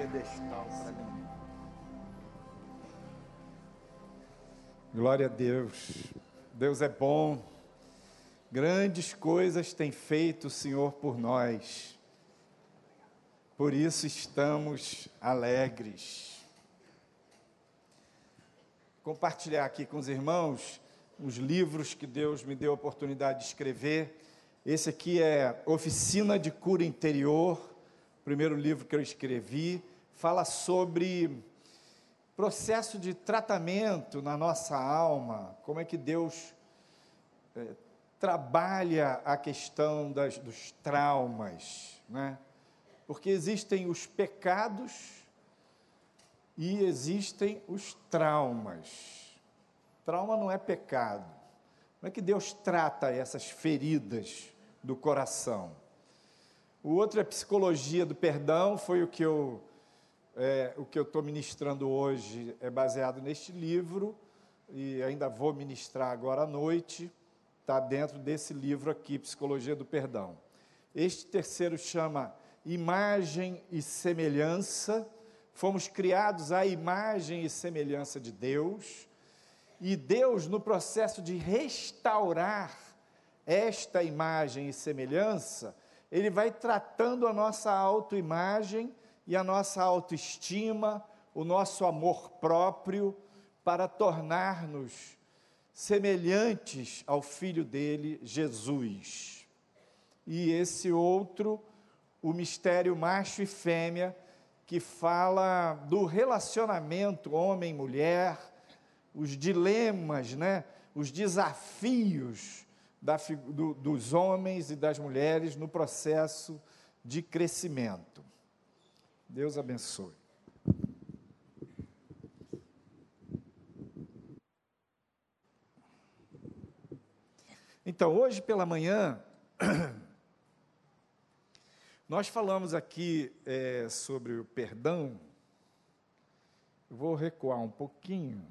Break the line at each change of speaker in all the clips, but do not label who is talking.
pedestal para mim. Glória a Deus. Deus é bom. Grandes coisas tem feito o Senhor por nós. Por isso estamos alegres. Compartilhar aqui com os irmãos os livros que Deus me deu a oportunidade de escrever. Esse aqui é Oficina de Cura Interior, primeiro livro que eu escrevi. Fala sobre processo de tratamento na nossa alma, como é que Deus é, trabalha a questão das, dos traumas, né? Porque existem os pecados e existem os traumas. Trauma não é pecado. Como é que Deus trata essas feridas do coração? O outro é psicologia do perdão, foi o que eu é, o que eu estou ministrando hoje é baseado neste livro e ainda vou ministrar agora à noite. Está dentro desse livro aqui, Psicologia do Perdão. Este terceiro chama Imagem e Semelhança. Fomos criados à imagem e semelhança de Deus. E Deus, no processo de restaurar esta imagem e semelhança, Ele vai tratando a nossa autoimagem e a nossa autoestima, o nosso amor próprio, para tornar-nos semelhantes ao Filho dele, Jesus. E esse outro, o mistério macho e fêmea, que fala do relacionamento homem-mulher, os dilemas, né, os desafios da, do, dos homens e das mulheres no processo de crescimento. Deus abençoe. Então, hoje pela manhã, nós falamos aqui é, sobre o perdão. Vou recuar um pouquinho.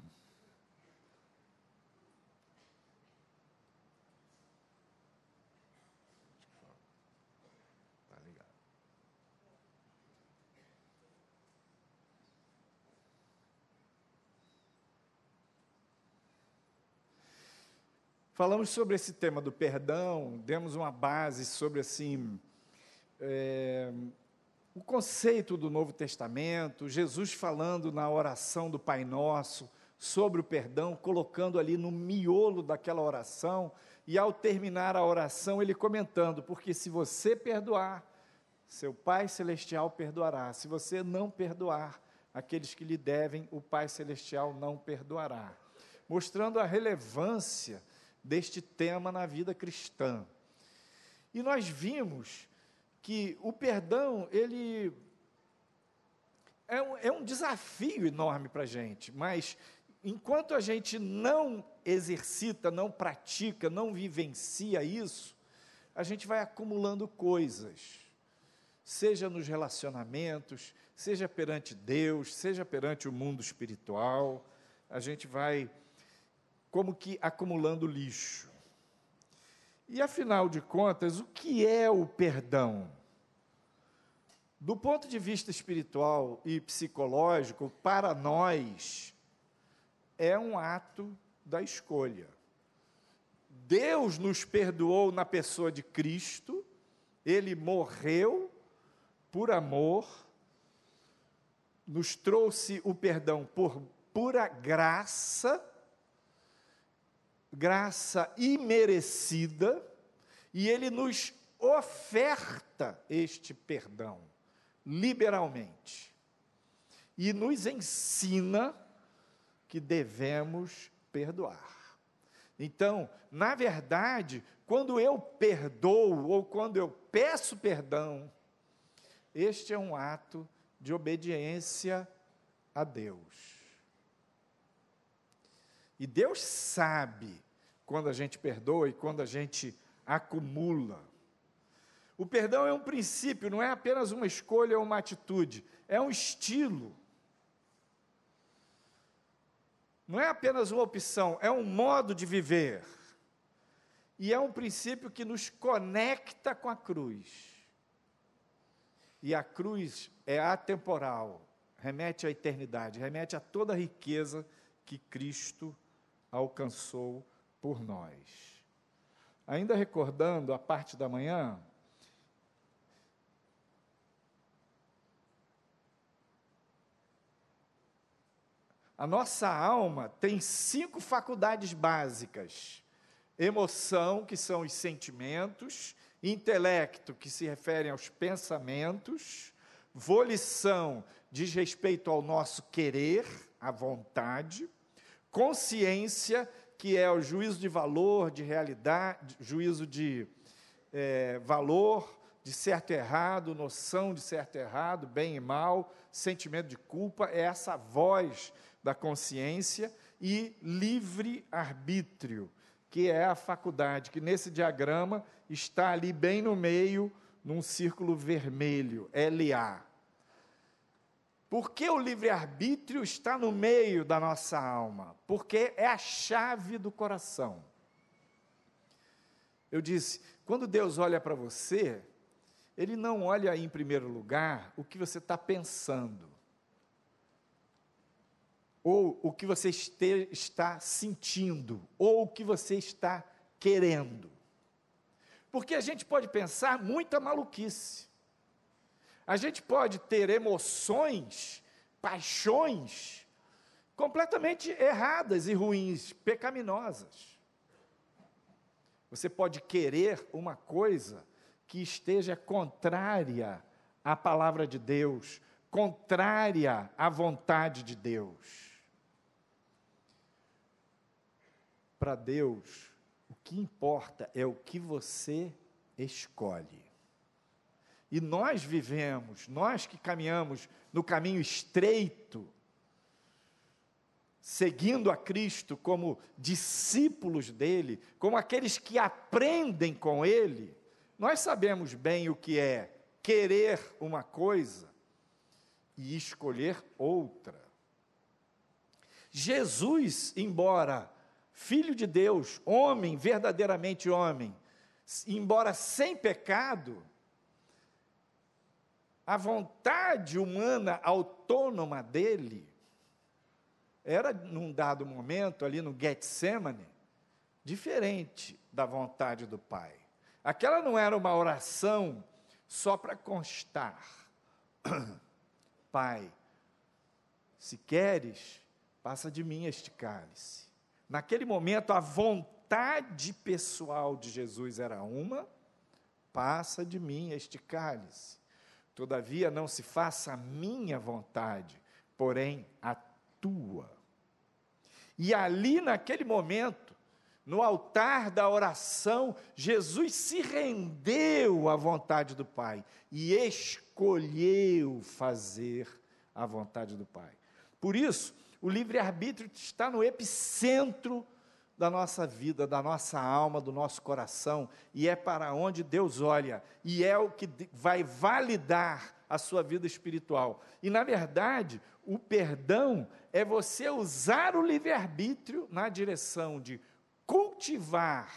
Falamos sobre esse tema do perdão, demos uma base sobre assim é, o conceito do Novo Testamento, Jesus falando na oração do Pai Nosso sobre o perdão, colocando ali no miolo daquela oração, e ao terminar a oração, ele comentando: porque se você perdoar, seu Pai Celestial perdoará, se você não perdoar, aqueles que lhe devem, o Pai Celestial não perdoará. Mostrando a relevância deste tema na vida cristã. E nós vimos que o perdão, ele é um, é um desafio enorme para a gente, mas enquanto a gente não exercita, não pratica, não vivencia isso, a gente vai acumulando coisas, seja nos relacionamentos, seja perante Deus, seja perante o mundo espiritual, a gente vai como que acumulando lixo. E afinal de contas, o que é o perdão? Do ponto de vista espiritual e psicológico, para nós, é um ato da escolha. Deus nos perdoou na pessoa de Cristo, ele morreu por amor, nos trouxe o perdão por pura graça graça imerecida, e ele nos oferta este perdão liberalmente. E nos ensina que devemos perdoar. Então, na verdade, quando eu perdoo ou quando eu peço perdão, este é um ato de obediência a Deus. E Deus sabe quando a gente perdoa e quando a gente acumula. O perdão é um princípio, não é apenas uma escolha ou uma atitude, é um estilo. Não é apenas uma opção, é um modo de viver. E é um princípio que nos conecta com a cruz. E a cruz é atemporal, remete à eternidade, remete a toda a riqueza que Cristo alcançou por nós. Ainda recordando a parte da manhã, a nossa alma tem cinco faculdades básicas: emoção, que são os sentimentos, intelecto, que se referem aos pensamentos, volição, diz respeito ao nosso querer, à vontade, consciência, que é o juízo de valor, de realidade, juízo de é, valor, de certo e errado, noção de certo e errado, bem e mal, sentimento de culpa, é essa voz da consciência e livre arbítrio, que é a faculdade, que nesse diagrama está ali bem no meio, num círculo vermelho, LA. Por que o livre-arbítrio está no meio da nossa alma? Porque é a chave do coração. Eu disse, quando Deus olha para você, Ele não olha em primeiro lugar o que você está pensando, ou o que você este, está sentindo, ou o que você está querendo. Porque a gente pode pensar muita maluquice. A gente pode ter emoções, paixões, completamente erradas e ruins, pecaminosas. Você pode querer uma coisa que esteja contrária à palavra de Deus, contrária à vontade de Deus. Para Deus, o que importa é o que você escolhe. E nós vivemos, nós que caminhamos no caminho estreito, seguindo a Cristo como discípulos dele, como aqueles que aprendem com ele, nós sabemos bem o que é querer uma coisa e escolher outra. Jesus, embora filho de Deus, homem, verdadeiramente homem, embora sem pecado, a vontade humana autônoma dele era, num dado momento, ali no Getsemane, diferente da vontade do Pai. Aquela não era uma oração só para constar. Pai, se queres, passa de mim este cálice. Naquele momento, a vontade pessoal de Jesus era uma: passa de mim este cálice. Todavia, não se faça a minha vontade, porém a tua. E ali, naquele momento, no altar da oração, Jesus se rendeu à vontade do Pai e escolheu fazer a vontade do Pai. Por isso, o livre-arbítrio está no epicentro da nossa vida, da nossa alma, do nosso coração, e é para onde Deus olha, e é o que vai validar a sua vida espiritual. E, na verdade, o perdão é você usar o livre-arbítrio na direção de cultivar,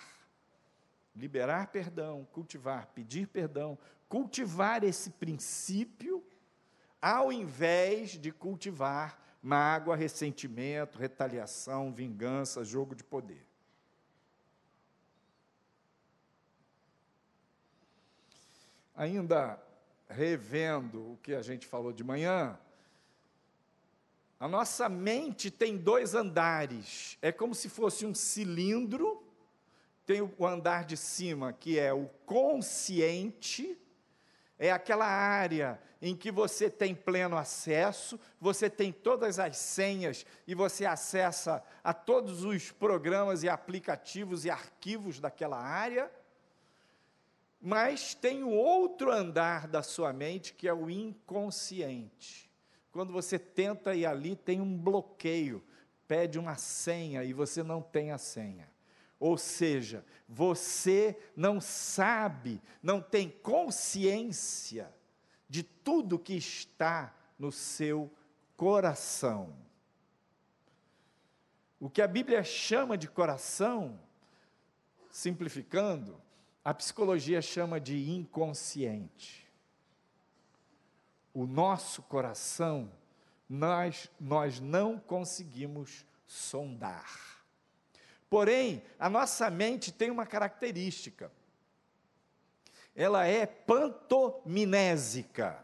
liberar perdão, cultivar, pedir perdão, cultivar esse princípio, ao invés de cultivar mágoa, ressentimento, retaliação, vingança, jogo de poder. Ainda revendo o que a gente falou de manhã, a nossa mente tem dois andares. É como se fosse um cilindro. Tem o andar de cima, que é o consciente, é aquela área em que você tem pleno acesso, você tem todas as senhas e você acessa a todos os programas e aplicativos e arquivos daquela área. Mas tem o outro andar da sua mente que é o inconsciente. Quando você tenta ir ali, tem um bloqueio, pede uma senha e você não tem a senha. Ou seja, você não sabe, não tem consciência de tudo que está no seu coração. O que a Bíblia chama de coração, simplificando, a psicologia chama de inconsciente. o nosso coração, nós, nós não conseguimos sondar. Porém, a nossa mente tem uma característica. Ela é pantominésica.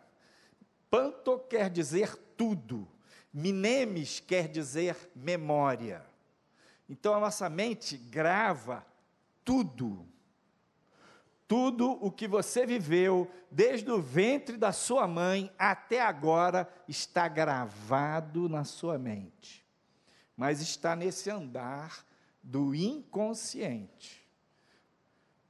Panto quer dizer tudo. Minemes quer dizer memória. Então a nossa mente grava tudo. Tudo o que você viveu, desde o ventre da sua mãe até agora, está gravado na sua mente. Mas está nesse andar do inconsciente.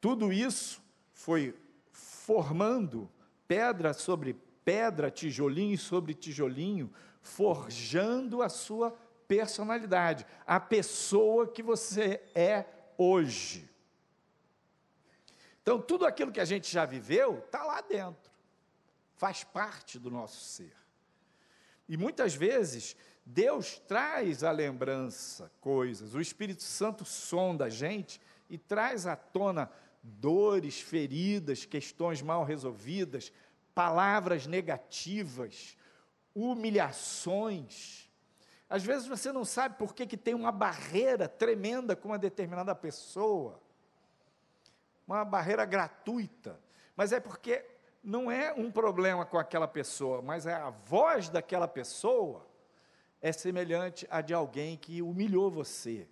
Tudo isso foi formando pedra sobre pedra, tijolinho sobre tijolinho, forjando a sua personalidade, a pessoa que você é hoje. Então, tudo aquilo que a gente já viveu está lá dentro, faz parte do nosso ser. E muitas vezes, Deus traz à lembrança coisas, o Espírito Santo sonda a gente e traz à tona dores, feridas, questões mal resolvidas, palavras negativas, humilhações. Às vezes você não sabe por que, que tem uma barreira tremenda com uma determinada pessoa uma barreira gratuita, mas é porque não é um problema com aquela pessoa, mas é a voz daquela pessoa é semelhante à de alguém que humilhou você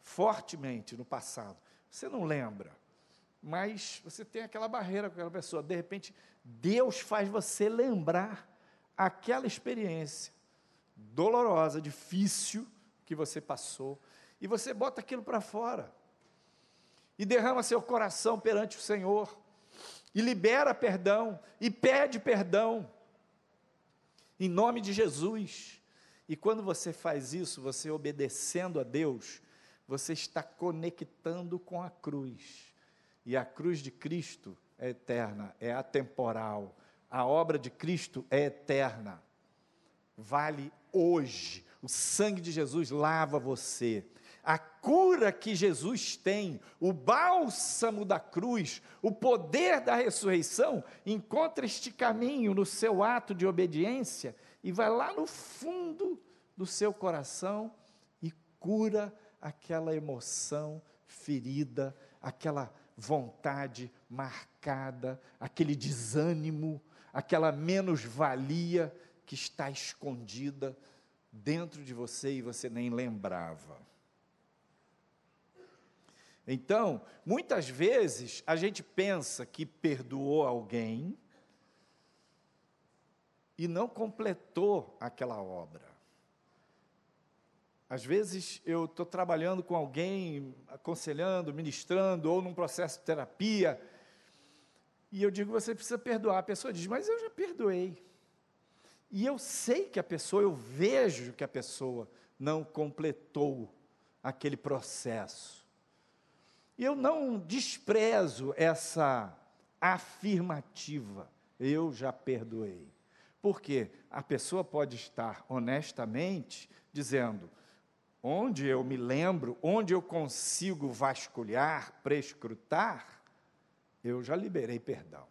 fortemente no passado. Você não lembra, mas você tem aquela barreira com aquela pessoa. De repente, Deus faz você lembrar aquela experiência dolorosa, difícil que você passou, e você bota aquilo para fora e derrama seu coração perante o Senhor, e libera perdão, e pede perdão, em nome de Jesus. E quando você faz isso, você obedecendo a Deus, você está conectando com a cruz. E a cruz de Cristo é eterna, é atemporal. A obra de Cristo é eterna. Vale hoje. O sangue de Jesus lava você a cura que Jesus tem, o bálsamo da cruz, o poder da ressurreição, encontra este caminho no seu ato de obediência e vai lá no fundo do seu coração e cura aquela emoção ferida, aquela vontade marcada, aquele desânimo, aquela menos-valia que está escondida dentro de você e você nem lembrava. Então, muitas vezes a gente pensa que perdoou alguém e não completou aquela obra. Às vezes eu estou trabalhando com alguém, aconselhando, ministrando, ou num processo de terapia, e eu digo, você precisa perdoar. A pessoa diz, mas eu já perdoei. E eu sei que a pessoa, eu vejo que a pessoa não completou aquele processo. E eu não desprezo essa afirmativa, eu já perdoei. Porque a pessoa pode estar honestamente dizendo, onde eu me lembro, onde eu consigo vasculhar, prescrutar, eu já liberei perdão.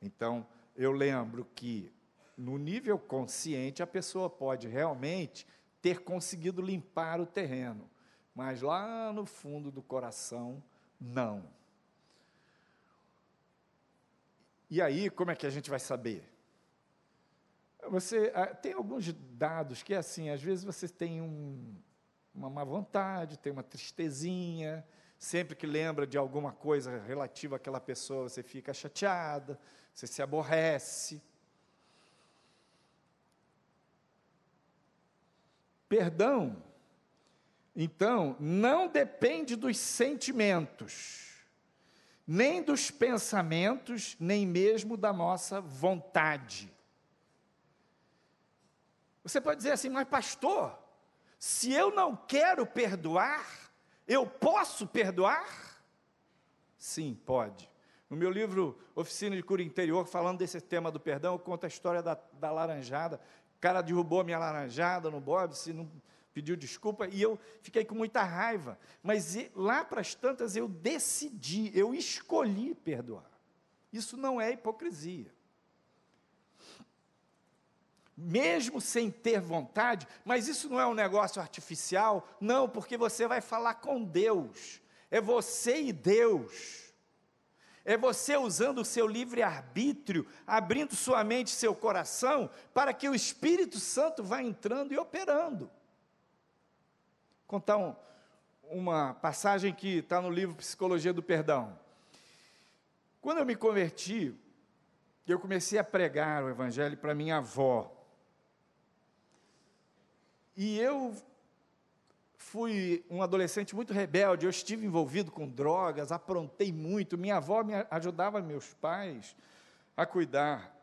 Então, eu lembro que no nível consciente a pessoa pode realmente ter conseguido limpar o terreno mas lá no fundo do coração, não. E aí, como é que a gente vai saber? Você ah, tem alguns dados que é assim, às vezes você tem um, uma má vontade, tem uma tristezinha, sempre que lembra de alguma coisa relativa àquela pessoa, você fica chateada, você se aborrece. Perdão então, não depende dos sentimentos, nem dos pensamentos, nem mesmo da nossa vontade. Você pode dizer assim, mas pastor, se eu não quero perdoar, eu posso perdoar? Sim, pode. No meu livro Oficina de Cura Interior, falando desse tema do perdão, eu conto a história da, da laranjada. O cara derrubou a minha laranjada no Bob, se não pediu desculpa e eu fiquei com muita raiva. Mas lá para as tantas eu decidi, eu escolhi perdoar. Isso não é hipocrisia. Mesmo sem ter vontade, mas isso não é um negócio artificial, não, porque você vai falar com Deus, é você e Deus. É você usando o seu livre-arbítrio, abrindo sua mente seu coração, para que o Espírito Santo vá entrando e operando. Contar um, uma passagem que está no livro Psicologia do Perdão. Quando eu me converti, eu comecei a pregar o Evangelho para minha avó. E eu fui um adolescente muito rebelde, eu estive envolvido com drogas, aprontei muito. Minha avó me ajudava meus pais a cuidar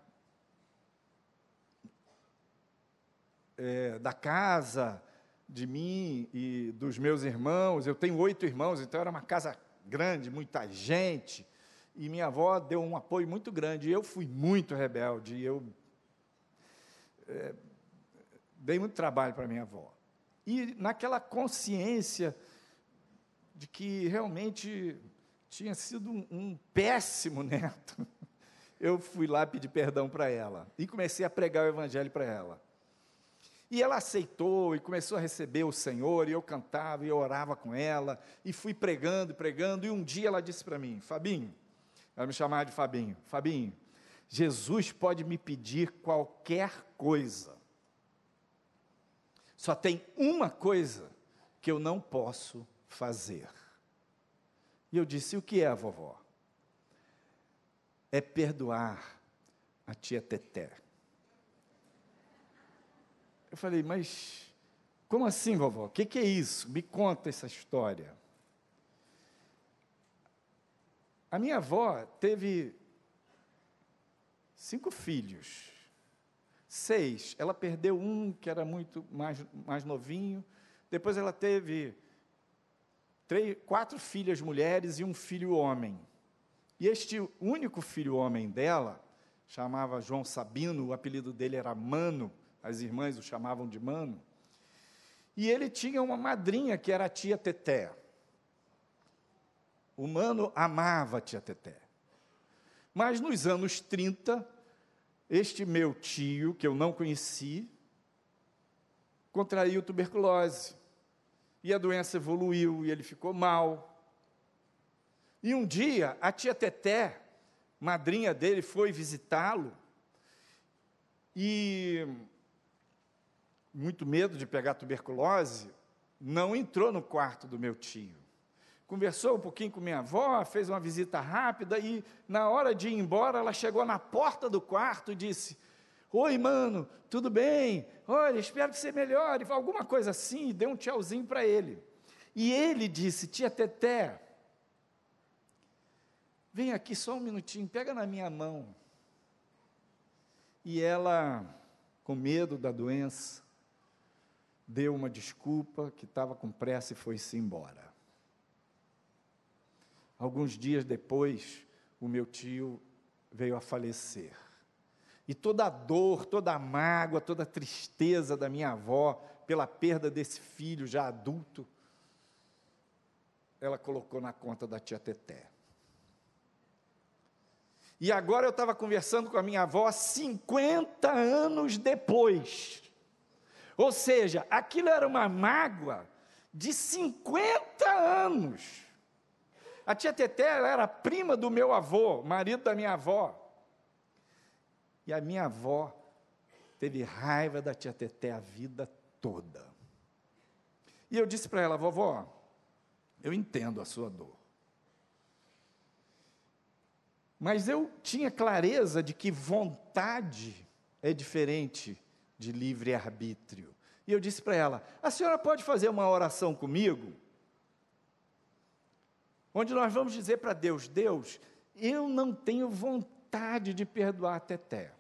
é, da casa, de mim e dos meus irmãos. Eu tenho oito irmãos, então era uma casa grande, muita gente. E minha avó deu um apoio muito grande. Eu fui muito rebelde. Eu é, dei muito trabalho para minha avó. E naquela consciência de que realmente tinha sido um, um péssimo neto, eu fui lá pedir perdão para ela e comecei a pregar o evangelho para ela. E ela aceitou e começou a receber o Senhor, e eu cantava e eu orava com ela, e fui pregando, pregando, e um dia ela disse para mim, Fabinho, ela me chamava de Fabinho, Fabinho, Jesus pode me pedir qualquer coisa, só tem uma coisa que eu não posso fazer. E eu disse: O que é, vovó? É perdoar a tia Teté. Eu falei: Mas como assim, vovó? O que, que é isso? Me conta essa história. A minha avó teve cinco filhos seis. Ela perdeu um que era muito mais, mais novinho. Depois ela teve três, quatro filhas mulheres e um filho homem. E este único filho homem dela, chamava João Sabino, o apelido dele era Mano, as irmãs o chamavam de Mano. E ele tinha uma madrinha que era a tia Teté. O Mano amava a tia Teté. Mas nos anos 30, este meu tio, que eu não conheci, contraiu tuberculose. E a doença evoluiu e ele ficou mal. E um dia, a tia Teté, madrinha dele, foi visitá-lo. E, muito medo de pegar tuberculose, não entrou no quarto do meu tio conversou um pouquinho com minha avó, fez uma visita rápida e, na hora de ir embora, ela chegou na porta do quarto e disse: Oi, mano, tudo bem? Olha, espero que você melhore. Alguma coisa assim, e deu um tchauzinho para ele. E ele disse: Tia Teté, vem aqui só um minutinho, pega na minha mão. E ela, com medo da doença, deu uma desculpa que estava com pressa e foi-se embora. Alguns dias depois, o meu tio veio a falecer. E toda a dor, toda a mágoa, toda a tristeza da minha avó pela perda desse filho já adulto, ela colocou na conta da tia Teté. E agora eu estava conversando com a minha avó 50 anos depois. Ou seja, aquilo era uma mágoa de 50 anos. A tia Teté era prima do meu avô, marido da minha avó. E a minha avó teve raiva da tia Teté a vida toda. E eu disse para ela, vovó, eu entendo a sua dor. Mas eu tinha clareza de que vontade é diferente de livre-arbítrio. E eu disse para ela: a senhora pode fazer uma oração comigo? Onde nós vamos dizer para Deus: Deus, eu não tenho vontade de perdoar a Teté.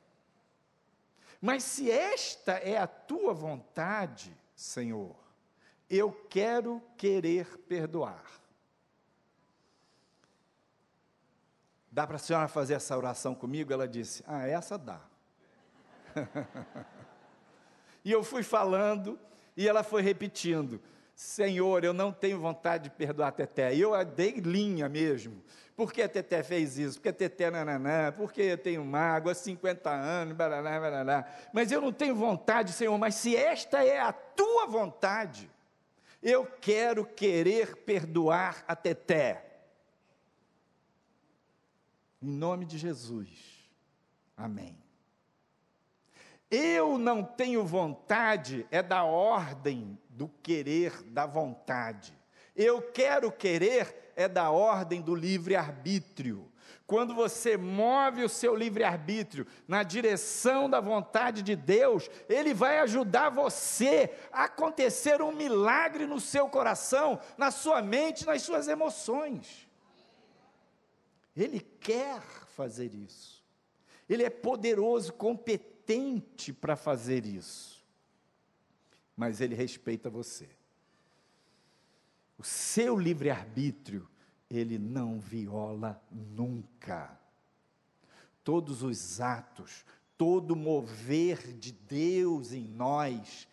Mas se esta é a tua vontade, Senhor, eu quero querer perdoar. Dá para a senhora fazer essa oração comigo? Ela disse: Ah, essa dá. e eu fui falando e ela foi repetindo: Senhor, eu não tenho vontade de perdoar a Teté. Eu dei linha mesmo. Por que a Teté fez isso? Porque a Teté nananã, porque eu tenho mágoa, 50 anos, barará, barará. Mas eu não tenho vontade, Senhor, mas se esta é a tua vontade, eu quero querer perdoar a Teté. Em nome de Jesus. Amém. Eu não tenho vontade, é da ordem do querer, da vontade. Eu quero querer é da ordem do livre-arbítrio. Quando você move o seu livre-arbítrio na direção da vontade de Deus, Ele vai ajudar você a acontecer um milagre no seu coração, na sua mente, nas suas emoções. Ele quer fazer isso. Ele é poderoso, competente para fazer isso. Mas ele respeita você. O seu livre-arbítrio, ele não viola nunca. Todos os atos, todo mover de Deus em nós,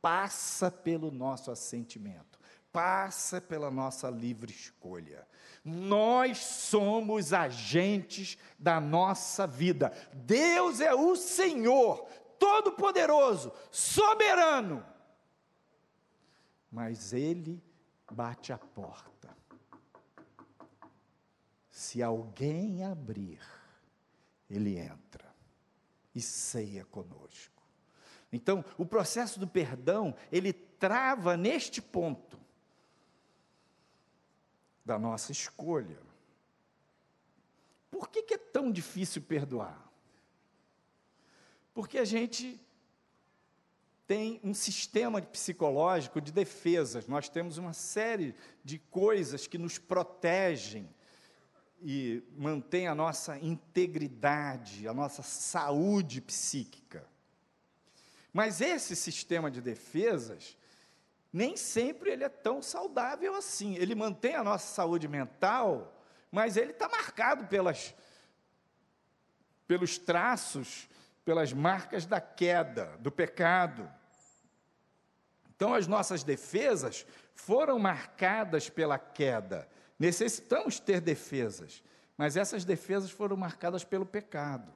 passa pelo nosso assentimento, passa pela nossa livre escolha. Nós somos agentes da nossa vida. Deus é o Senhor, todo-poderoso, soberano. Mas Ele bate a porta. Se alguém abrir, Ele entra e ceia conosco. Então, o processo do perdão, ele trava neste ponto da nossa escolha. Por que, que é tão difícil perdoar? Porque a gente tem um sistema psicológico de defesas, nós temos uma série de coisas que nos protegem e mantém a nossa integridade, a nossa saúde psíquica. Mas esse sistema de defesas, nem sempre ele é tão saudável assim. Ele mantém a nossa saúde mental, mas ele está marcado pelas, pelos traços, pelas marcas da queda, do pecado. Então, as nossas defesas foram marcadas pela queda. Necessitamos ter defesas, mas essas defesas foram marcadas pelo pecado.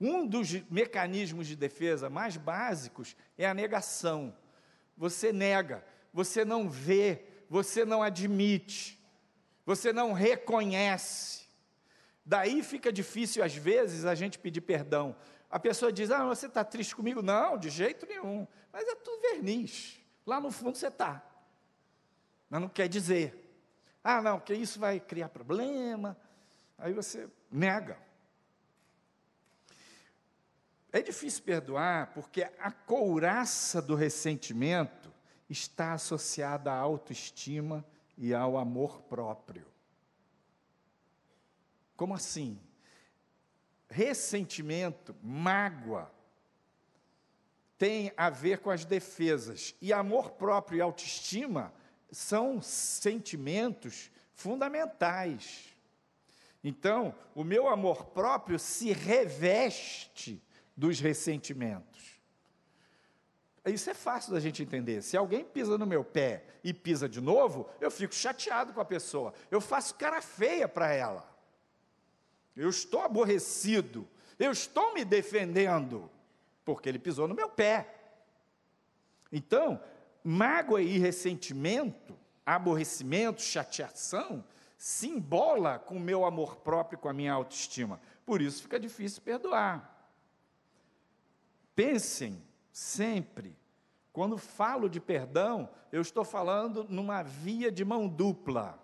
Um dos mecanismos de defesa mais básicos é a negação. Você nega, você não vê, você não admite, você não reconhece. Daí fica difícil, às vezes, a gente pedir perdão. A pessoa diz: Ah, você está triste comigo? Não, de jeito nenhum. Mas é tudo verniz. Lá no fundo você está. Mas não quer dizer. Ah, não, que isso vai criar problema. Aí você nega. É difícil perdoar porque a couraça do ressentimento está associada à autoestima e ao amor próprio. Como assim? Ressentimento, mágoa, tem a ver com as defesas. E amor próprio e autoestima são sentimentos fundamentais. Então, o meu amor próprio se reveste dos ressentimentos. Isso é fácil da gente entender. Se alguém pisa no meu pé e pisa de novo, eu fico chateado com a pessoa. Eu faço cara feia para ela. Eu estou aborrecido. Eu estou me defendendo porque ele pisou no meu pé. Então, mágoa e ressentimento, aborrecimento, chateação, se embola com o meu amor próprio, com a minha autoestima. Por isso fica difícil perdoar. Pensem sempre, quando falo de perdão, eu estou falando numa via de mão dupla.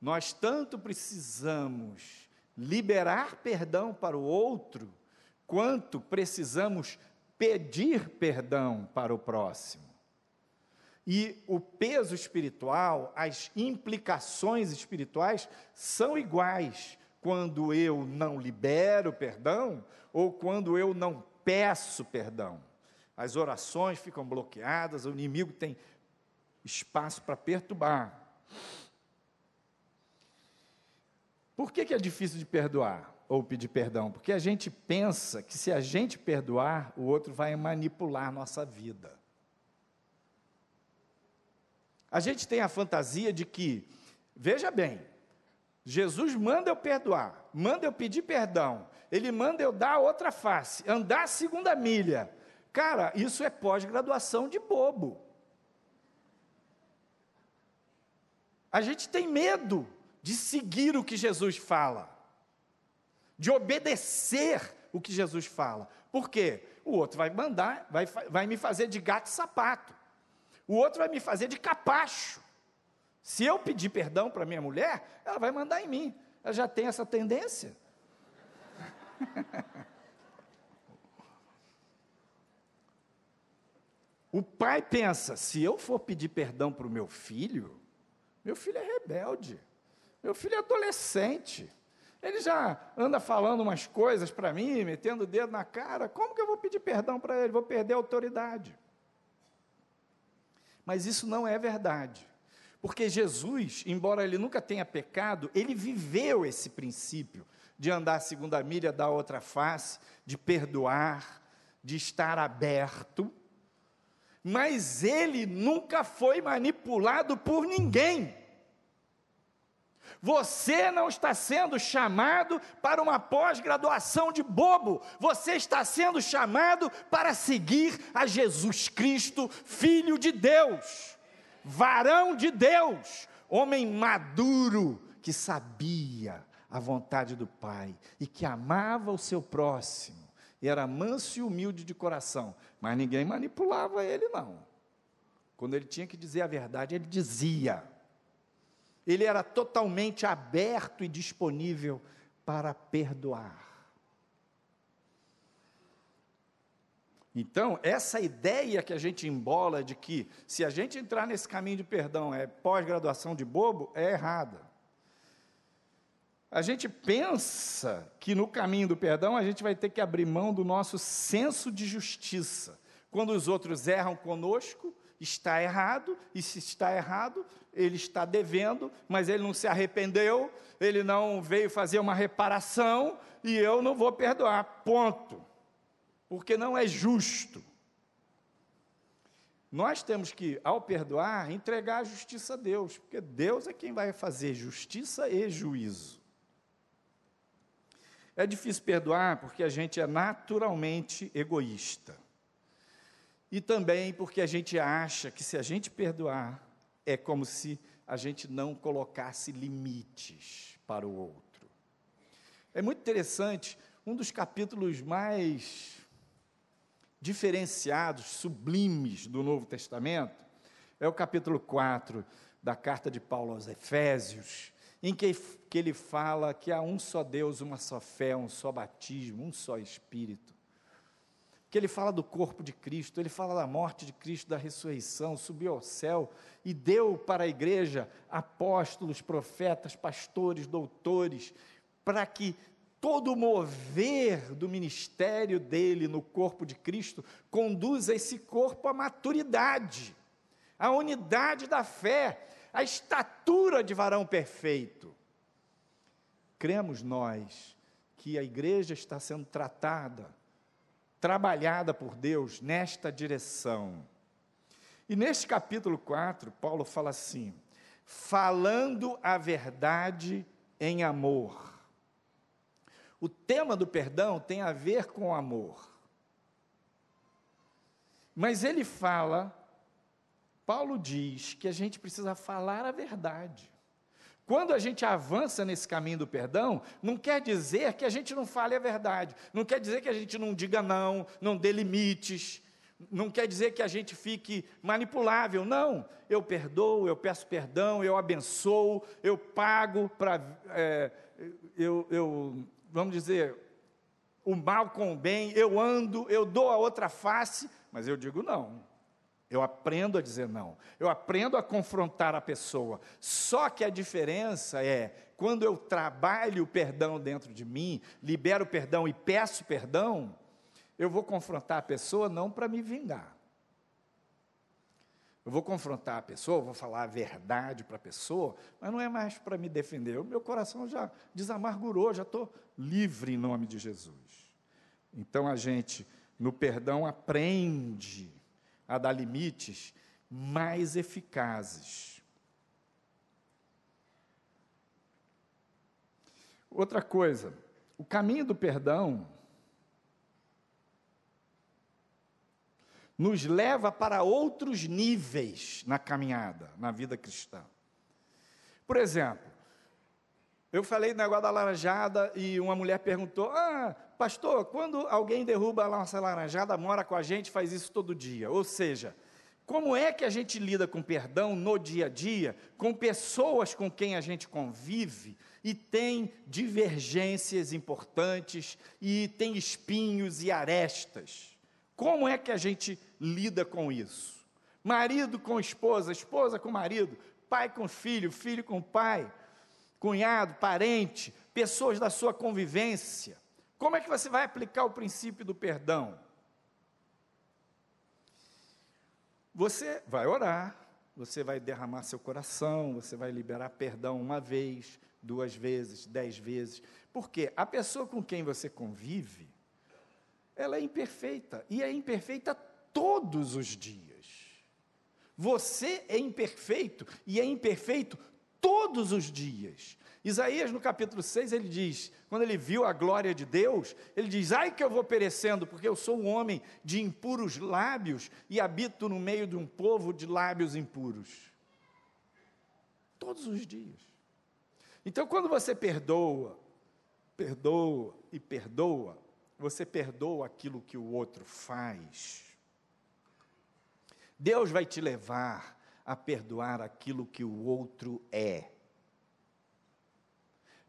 Nós tanto precisamos liberar perdão para o outro, quanto precisamos pedir perdão para o próximo. E o peso espiritual, as implicações espirituais são iguais quando eu não libero perdão ou quando eu não peço perdão. As orações ficam bloqueadas, o inimigo tem espaço para perturbar. Por que, que é difícil de perdoar ou pedir perdão? Porque a gente pensa que se a gente perdoar, o outro vai manipular nossa vida. A gente tem a fantasia de que, veja bem, Jesus manda eu perdoar, manda eu pedir perdão, ele manda eu dar outra face, andar a segunda milha. Cara, isso é pós-graduação de bobo. A gente tem medo de seguir o que Jesus fala, de obedecer o que Jesus fala. Por quê? O outro vai mandar, vai, vai me fazer de gato e sapato. O outro vai me fazer de capacho. Se eu pedir perdão para minha mulher, ela vai mandar em mim. Ela já tem essa tendência. o pai pensa: se eu for pedir perdão para o meu filho, meu filho é rebelde, meu filho é adolescente, ele já anda falando umas coisas para mim, metendo o dedo na cara, como que eu vou pedir perdão para ele? Vou perder a autoridade. Mas isso não é verdade. Porque Jesus, embora ele nunca tenha pecado, ele viveu esse princípio de andar a segunda milha da outra face, de perdoar, de estar aberto. Mas ele nunca foi manipulado por ninguém. Você não está sendo chamado para uma pós-graduação de bobo, você está sendo chamado para seguir a Jesus Cristo, Filho de Deus, varão de Deus, homem maduro que sabia a vontade do Pai e que amava o seu próximo, e era manso e humilde de coração, mas ninguém manipulava ele, não. Quando ele tinha que dizer a verdade, ele dizia ele era totalmente aberto e disponível para perdoar. Então, essa ideia que a gente embola de que se a gente entrar nesse caminho de perdão é pós-graduação de bobo, é errada. A gente pensa que no caminho do perdão a gente vai ter que abrir mão do nosso senso de justiça. Quando os outros erram conosco, está errado, e se está errado, ele está devendo, mas ele não se arrependeu, ele não veio fazer uma reparação, e eu não vou perdoar, ponto. Porque não é justo. Nós temos que, ao perdoar, entregar a justiça a Deus, porque Deus é quem vai fazer justiça e juízo. É difícil perdoar porque a gente é naturalmente egoísta. E também porque a gente acha que se a gente perdoar, é como se a gente não colocasse limites para o outro. É muito interessante, um dos capítulos mais diferenciados, sublimes do Novo Testamento, é o capítulo 4 da carta de Paulo aos Efésios, em que, que ele fala que há um só Deus, uma só fé, um só batismo, um só Espírito que ele fala do corpo de Cristo, ele fala da morte de Cristo, da ressurreição, subiu ao céu e deu para a igreja apóstolos, profetas, pastores, doutores, para que todo o mover do ministério dele no corpo de Cristo conduza esse corpo à maturidade, à unidade da fé, à estatura de varão perfeito. Cremos nós que a igreja está sendo tratada trabalhada por Deus nesta direção. E neste capítulo 4, Paulo fala assim: falando a verdade em amor. O tema do perdão tem a ver com o amor. Mas ele fala, Paulo diz que a gente precisa falar a verdade. Quando a gente avança nesse caminho do perdão, não quer dizer que a gente não fale a verdade, não quer dizer que a gente não diga não, não dê limites, não quer dizer que a gente fique manipulável, não. Eu perdoo, eu peço perdão, eu abençoo, eu pago para. É, eu, eu, vamos dizer, o mal com o bem, eu ando, eu dou a outra face, mas eu digo não. Eu aprendo a dizer não. Eu aprendo a confrontar a pessoa. Só que a diferença é quando eu trabalho o perdão dentro de mim, libero o perdão e peço perdão, eu vou confrontar a pessoa não para me vingar. Eu vou confrontar a pessoa, vou falar a verdade para a pessoa, mas não é mais para me defender. O meu coração já desamargurou, já estou livre em nome de Jesus. Então a gente, no perdão, aprende a dar limites mais eficazes. Outra coisa, o caminho do perdão nos leva para outros níveis na caminhada, na vida cristã. Por exemplo, eu falei do negócio da laranjada e uma mulher perguntou: Ah, pastor, quando alguém derruba a nossa laranjada, mora com a gente, faz isso todo dia. Ou seja, como é que a gente lida com perdão no dia a dia, com pessoas com quem a gente convive e tem divergências importantes e tem espinhos e arestas? Como é que a gente lida com isso? Marido com esposa, esposa com marido, pai com filho, filho com pai, cunhado, parente, pessoas da sua convivência. Como é que você vai aplicar o princípio do perdão? Você vai orar, você vai derramar seu coração, você vai liberar perdão uma vez, duas vezes, dez vezes, porque a pessoa com quem você convive, ela é imperfeita, e é imperfeita todos os dias. Você é imperfeito e é imperfeito todos os dias. Isaías, no capítulo 6, ele diz: quando ele viu a glória de Deus, ele diz: Ai que eu vou perecendo, porque eu sou um homem de impuros lábios e habito no meio de um povo de lábios impuros. Todos os dias. Então, quando você perdoa, perdoa e perdoa, você perdoa aquilo que o outro faz. Deus vai te levar a perdoar aquilo que o outro é.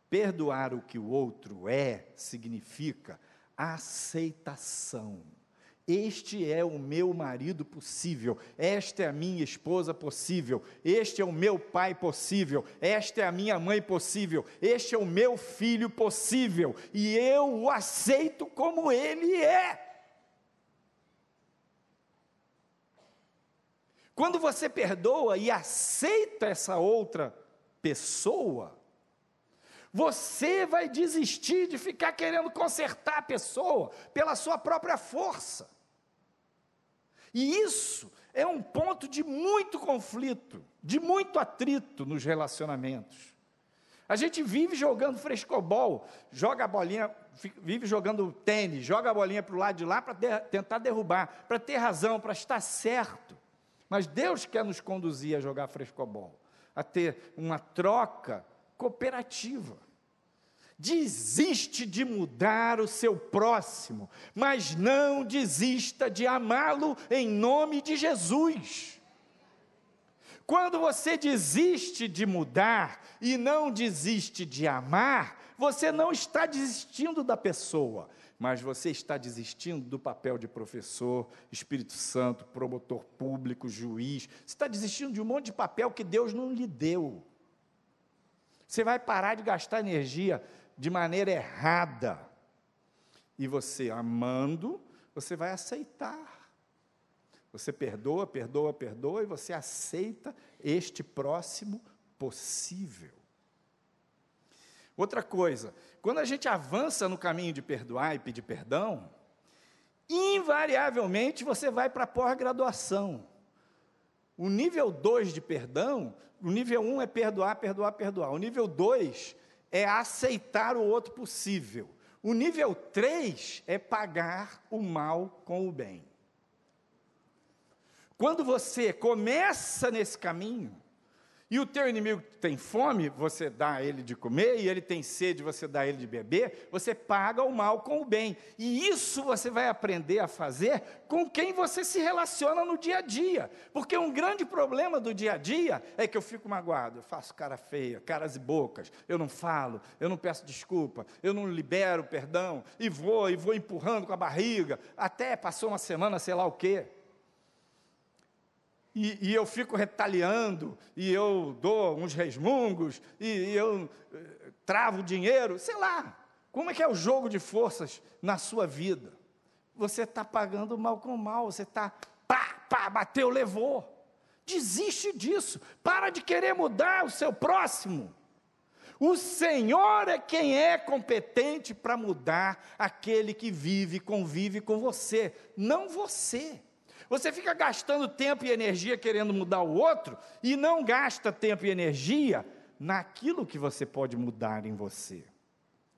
Perdoar o que o outro é significa aceitação. Este é o meu marido possível, esta é a minha esposa possível, este é o meu pai possível, esta é a minha mãe possível, este é o meu filho possível, e eu o aceito como ele é. Quando você perdoa e aceita essa outra pessoa, você vai desistir de ficar querendo consertar a pessoa pela sua própria força. E isso é um ponto de muito conflito, de muito atrito nos relacionamentos. A gente vive jogando frescobol, joga a bolinha, vive jogando tênis, joga a bolinha para o lado de lá para de, tentar derrubar, para ter razão, para estar certo. Mas Deus quer nos conduzir a jogar frescobol, a ter uma troca cooperativa. Desiste de mudar o seu próximo, mas não desista de amá-lo em nome de Jesus. Quando você desiste de mudar e não desiste de amar, você não está desistindo da pessoa, mas você está desistindo do papel de professor, Espírito Santo, promotor público, juiz. Você está desistindo de um monte de papel que Deus não lhe deu. Você vai parar de gastar energia de maneira errada. E você, amando, você vai aceitar. Você perdoa, perdoa, perdoa, e você aceita este próximo possível. Outra coisa, quando a gente avança no caminho de perdoar e pedir perdão, invariavelmente você vai para a pós-graduação. O nível 2 de perdão, o nível 1 um é perdoar, perdoar, perdoar. O nível 2 é aceitar o outro possível. O nível 3 é pagar o mal com o bem. Quando você começa nesse caminho, e o teu inimigo tem fome, você dá a ele de comer, e ele tem sede, você dá a ele de beber, você paga o mal com o bem. E isso você vai aprender a fazer com quem você se relaciona no dia a dia. Porque um grande problema do dia a dia é que eu fico magoado, eu faço cara feia, caras e bocas, eu não falo, eu não peço desculpa, eu não libero perdão, e vou, e vou empurrando com a barriga, até passou uma semana, sei lá o quê e, e, eu fico retaliando, e eu dou uns resmungos, e, e eu eh, travo dinheiro, sei lá. Como é que é o jogo de forças na sua vida? Você está pagando mal com mal, você está, pá, pá, bateu, levou. Desiste disso, para de querer mudar o seu próximo. O Senhor é quem é competente para mudar aquele que vive, convive com você, não você. Você fica gastando tempo e energia querendo mudar o outro e não gasta tempo e energia naquilo que você pode mudar em você.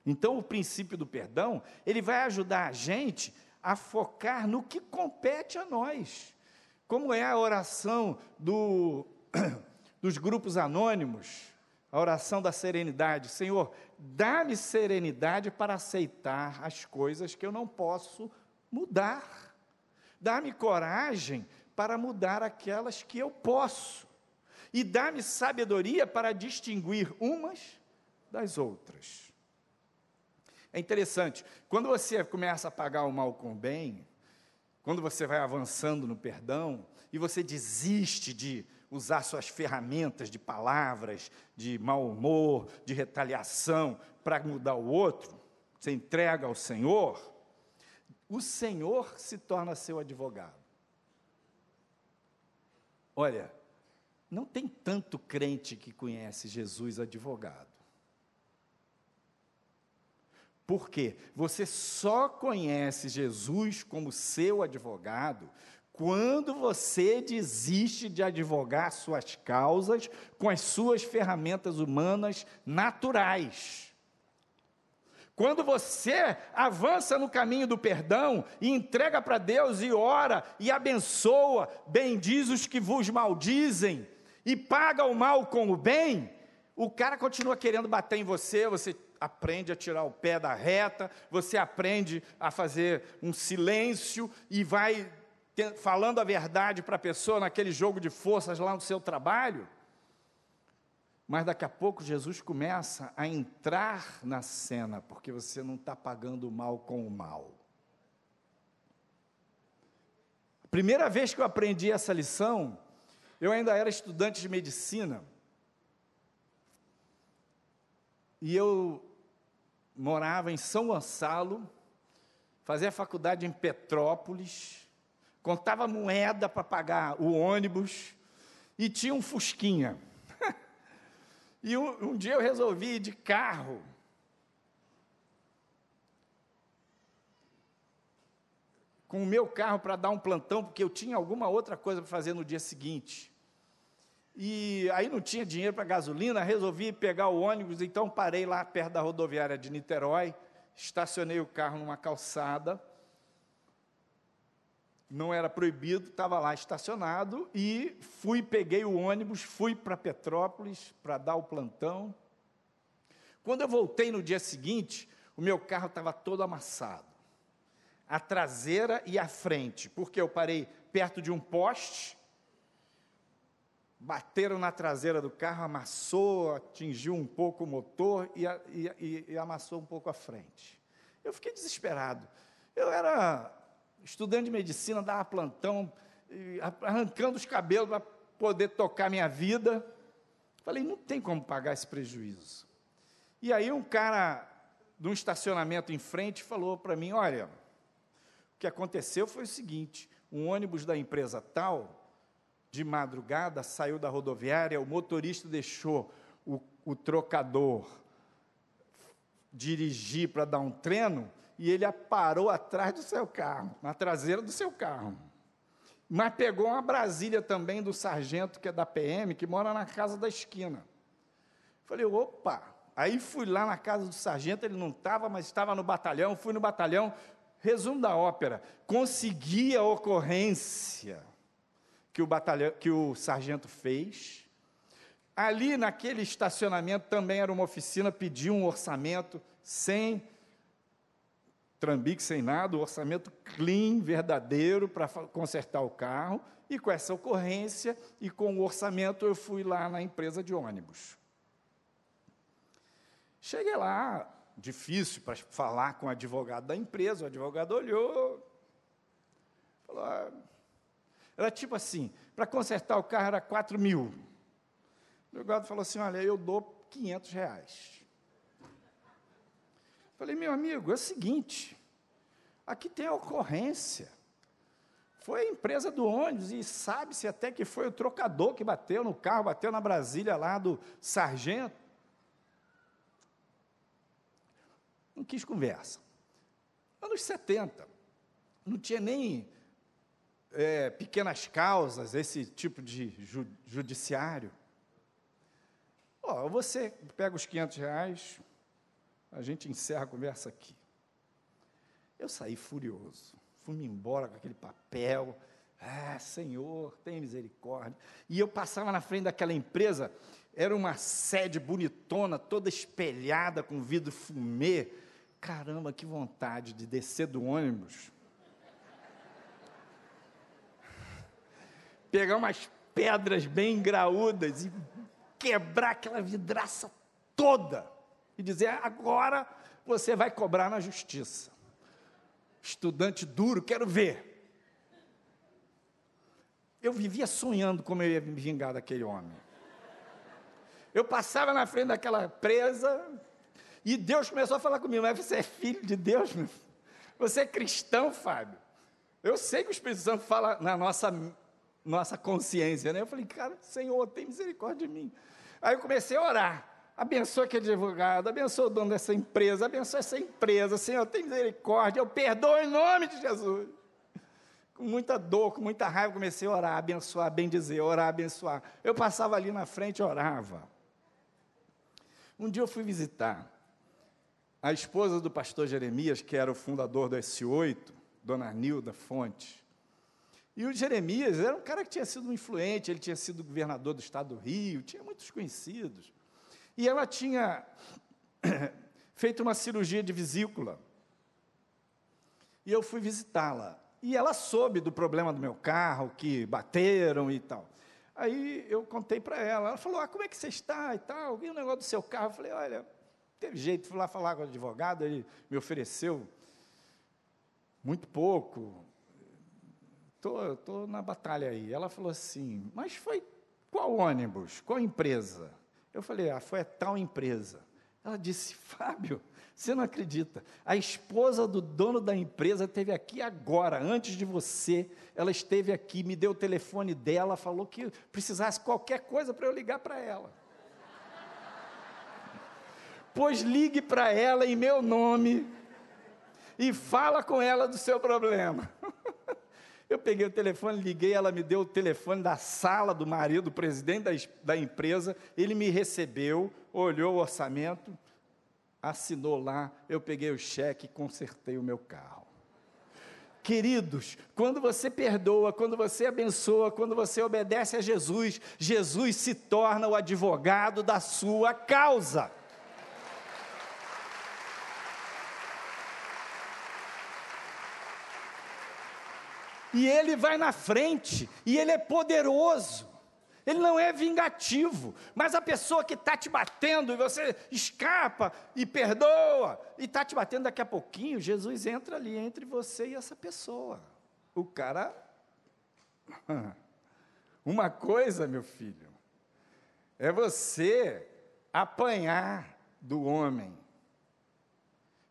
Então, o princípio do perdão, ele vai ajudar a gente a focar no que compete a nós. Como é a oração do, dos grupos anônimos, a oração da serenidade. Senhor, dá-me serenidade para aceitar as coisas que eu não posso mudar. Dá-me coragem para mudar aquelas que eu posso. E dá-me sabedoria para distinguir umas das outras. É interessante, quando você começa a pagar o mal com o bem, quando você vai avançando no perdão, e você desiste de usar suas ferramentas de palavras, de mau humor, de retaliação para mudar o outro, você entrega ao Senhor, o Senhor se torna seu advogado. Olha, não tem tanto crente que conhece Jesus advogado. Por quê? Você só conhece Jesus como seu advogado quando você desiste de advogar suas causas com as suas ferramentas humanas naturais. Quando você avança no caminho do perdão e entrega para Deus e ora e abençoa, bendiz os que vos maldizem e paga o mal com o bem, o cara continua querendo bater em você, você aprende a tirar o pé da reta, você aprende a fazer um silêncio e vai falando a verdade para a pessoa naquele jogo de forças lá no seu trabalho. Mas daqui a pouco Jesus começa a entrar na cena, porque você não está pagando o mal com o mal. A primeira vez que eu aprendi essa lição, eu ainda era estudante de medicina. E eu morava em São Gonçalo, fazia faculdade em Petrópolis, contava moeda para pagar o ônibus e tinha um Fusquinha. E um, um, dia eu resolvi ir de carro. Com o meu carro para dar um plantão, porque eu tinha alguma outra coisa para fazer no dia seguinte. E aí não tinha dinheiro para gasolina, resolvi pegar o ônibus, então parei lá perto da rodoviária de Niterói, estacionei o carro numa calçada. Não era proibido, estava lá estacionado e fui, peguei o ônibus, fui para Petrópolis para dar o plantão. Quando eu voltei no dia seguinte, o meu carro estava todo amassado. A traseira e a frente, porque eu parei perto de um poste bateram na traseira do carro, amassou, atingiu um pouco o motor e, e, e, amassou um pouco a frente. Eu fiquei desesperado. Eu era estudante de medicina, dava plantão, arrancando os cabelos para poder tocar minha vida. Falei, não tem como pagar esse prejuízo. E aí um cara de um estacionamento em frente falou para mim, olha, o que aconteceu foi o seguinte, um ônibus da empresa tal de madrugada, saiu da rodoviária, o motorista deixou o, o trocador dirigir para dar um treino e ele parou atrás do seu carro, na traseira do seu carro. Mas pegou uma Brasília também do sargento, que é da PM, que mora na casa da esquina. Falei, opa! Aí fui lá na casa do sargento, ele não estava, mas estava no batalhão. Fui no batalhão, resumo da ópera: consegui a ocorrência que o, batalhão, que o sargento fez. Ali naquele estacionamento também era uma oficina, pediu um orçamento sem trambique, sem nada, um orçamento clean, verdadeiro, para consertar o carro. E com essa ocorrência e com o orçamento, eu fui lá na empresa de ônibus. Cheguei lá, difícil para falar com o advogado da empresa, o advogado olhou, falou: ah, era tipo assim, para consertar o carro era 4 mil. O advogado falou assim, olha, eu dou 500 reais. Falei, meu amigo, é o seguinte, aqui tem a ocorrência. Foi a empresa do ônibus e sabe-se até que foi o trocador que bateu no carro, bateu na Brasília lá do sargento. Não quis conversa. Anos 70, não tinha nem é, pequenas causas, esse tipo de ju judiciário. Ó, você pega os 500 reais, a gente encerra a conversa aqui. Eu saí furioso, fui-me embora com aquele papel. Ah, Senhor, tem misericórdia. E eu passava na frente daquela empresa, era uma sede bonitona, toda espelhada com vidro fumê. Caramba, que vontade de descer do ônibus. Pegar umas pedras bem graúdas e quebrar aquela vidraça toda e dizer: agora você vai cobrar na justiça. Estudante duro, quero ver. Eu vivia sonhando como eu ia me vingar daquele homem. Eu passava na frente daquela presa e Deus começou a falar comigo, mas você é filho de Deus, meu? Você é cristão, Fábio. Eu sei que o Espírito Santo fala na nossa, nossa consciência, né? Eu falei, cara, Senhor, tem misericórdia de mim. Aí eu comecei a orar. Abençoa aquele advogado, abençoa o dono dessa empresa, abençoa essa empresa, Senhor, tem misericórdia, eu perdoo em nome de Jesus. Com muita dor, com muita raiva, comecei a orar, abençoar, bem dizer, orar, abençoar. Eu passava ali na frente e orava. Um dia eu fui visitar a esposa do pastor Jeremias, que era o fundador do S8, dona Nilda Fonte. E o Jeremias era um cara que tinha sido influente, ele tinha sido governador do estado do Rio, tinha muitos conhecidos. E ela tinha feito uma cirurgia de vesícula. E eu fui visitá-la. E ela soube do problema do meu carro, que bateram e tal. Aí eu contei para ela, ela falou, ah, como é que você está e tal, vi o negócio do seu carro, eu falei, olha, teve jeito, fui lá falar com o advogado, ele me ofereceu muito pouco, estou tô, tô na batalha aí. Ela falou assim, mas foi qual ônibus, qual empresa? Eu falei, ah, foi a tal empresa. Ela disse, Fábio, você não acredita. A esposa do dono da empresa esteve aqui agora, antes de você. Ela esteve aqui, me deu o telefone dela, falou que precisasse qualquer coisa para eu ligar para ela. Pois ligue para ela em meu nome e fala com ela do seu problema. Eu peguei o telefone, liguei, ela me deu o telefone da sala do marido, do presidente da, da empresa, ele me recebeu, olhou o orçamento, assinou lá, eu peguei o cheque e consertei o meu carro. Queridos, quando você perdoa, quando você abençoa, quando você obedece a Jesus, Jesus se torna o advogado da sua causa. E ele vai na frente, e ele é poderoso. Ele não é vingativo, mas a pessoa que está te batendo e você escapa e perdoa, e está te batendo daqui a pouquinho, Jesus entra ali entre você e essa pessoa. O cara. Uma coisa, meu filho, é você apanhar do homem.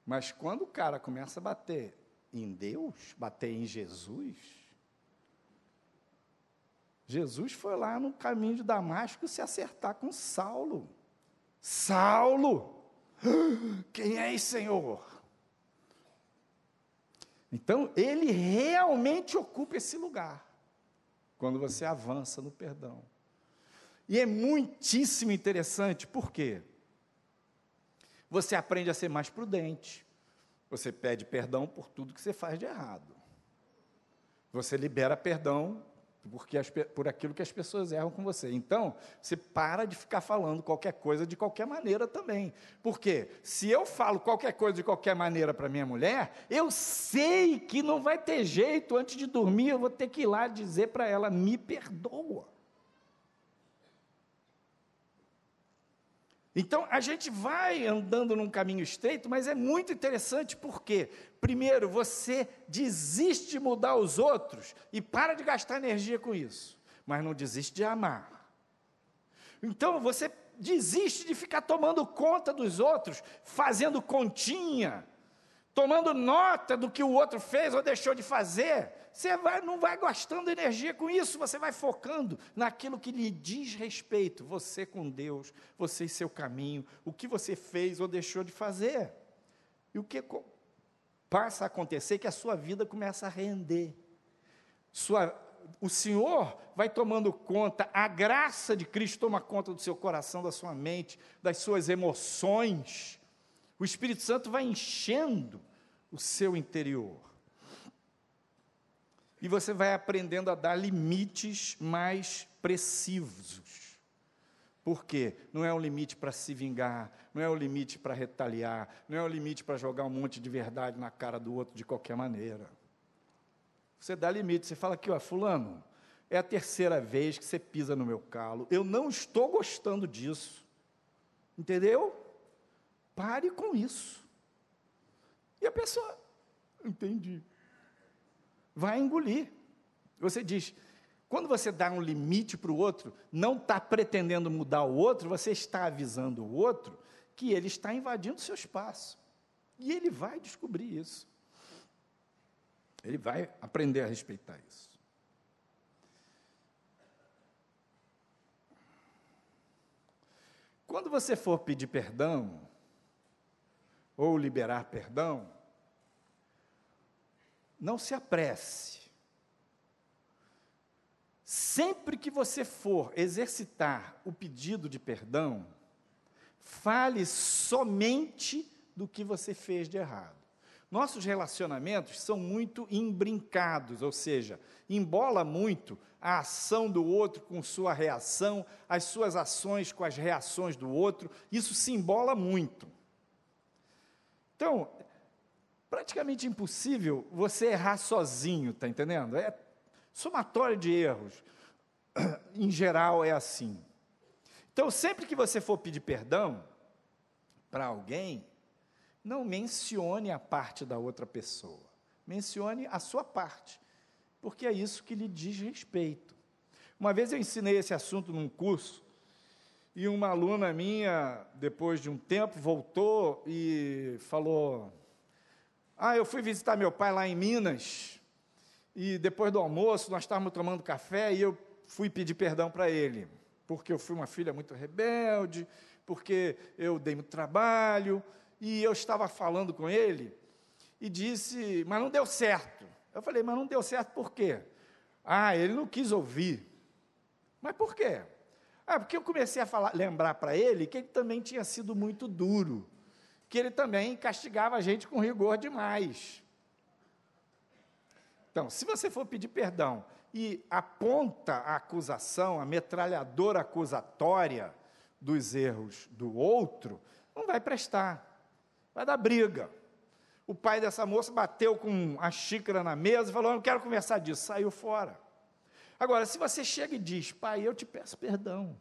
Mas quando o cara começa a bater em Deus, bater em Jesus, Jesus foi lá no caminho de Damasco se acertar com Saulo. Saulo, quem é esse Senhor? Então, ele realmente ocupa esse lugar, quando você avança no perdão. E é muitíssimo interessante, por quê? Você aprende a ser mais prudente, você pede perdão por tudo que você faz de errado. Você libera perdão porque as, por aquilo que as pessoas erram com você. Então, você para de ficar falando qualquer coisa de qualquer maneira também. Porque se eu falo qualquer coisa de qualquer maneira para minha mulher, eu sei que não vai ter jeito, antes de dormir, eu vou ter que ir lá dizer para ela: me perdoa. Então, a gente vai andando num caminho estreito, mas é muito interessante porque, primeiro, você desiste de mudar os outros e para de gastar energia com isso, mas não desiste de amar. Então, você desiste de ficar tomando conta dos outros, fazendo continha, tomando nota do que o outro fez ou deixou de fazer. Você vai, não vai gastando energia com isso, você vai focando naquilo que lhe diz respeito, você com Deus, você e seu caminho, o que você fez ou deixou de fazer. E o que passa a acontecer é que a sua vida começa a render. Sua, o Senhor vai tomando conta, a graça de Cristo toma conta do seu coração, da sua mente, das suas emoções. O Espírito Santo vai enchendo o seu interior. E você vai aprendendo a dar limites mais precisos. Por quê? Não é um limite para se vingar, não é um limite para retaliar, não é um limite para jogar um monte de verdade na cara do outro de qualquer maneira. Você dá limite, você fala aqui, ó, fulano, é a terceira vez que você pisa no meu calo. Eu não estou gostando disso. Entendeu? Pare com isso. E a pessoa, entendi. Vai engolir. Você diz, quando você dá um limite para o outro, não está pretendendo mudar o outro, você está avisando o outro que ele está invadindo seu espaço. E ele vai descobrir isso. Ele vai aprender a respeitar isso. Quando você for pedir perdão, ou liberar perdão, não se apresse. Sempre que você for exercitar o pedido de perdão, fale somente do que você fez de errado. Nossos relacionamentos são muito embrincados, ou seja, embola muito a ação do outro com sua reação, as suas ações com as reações do outro, isso se embola muito. Então, praticamente impossível você errar sozinho, tá entendendo? É somatório de erros. Em geral é assim. Então, sempre que você for pedir perdão para alguém, não mencione a parte da outra pessoa. Mencione a sua parte, porque é isso que lhe diz respeito. Uma vez eu ensinei esse assunto num curso, e uma aluna minha, depois de um tempo, voltou e falou: Ah, eu fui visitar meu pai lá em Minas, e depois do almoço nós estávamos tomando café e eu fui pedir perdão para ele, porque eu fui uma filha muito rebelde, porque eu dei muito trabalho, e eu estava falando com ele e disse, mas não deu certo. Eu falei, mas não deu certo por quê? Ah, ele não quis ouvir. Mas por quê? Ah, porque eu comecei a falar, lembrar para ele que ele também tinha sido muito duro, que ele também castigava a gente com rigor demais. Então, se você for pedir perdão e aponta a acusação, a metralhadora acusatória dos erros do outro, não vai prestar. Vai dar briga. O pai dessa moça bateu com a xícara na mesa e falou: Não quero conversar disso. Saiu fora. Agora, se você chega e diz: Pai, eu te peço perdão.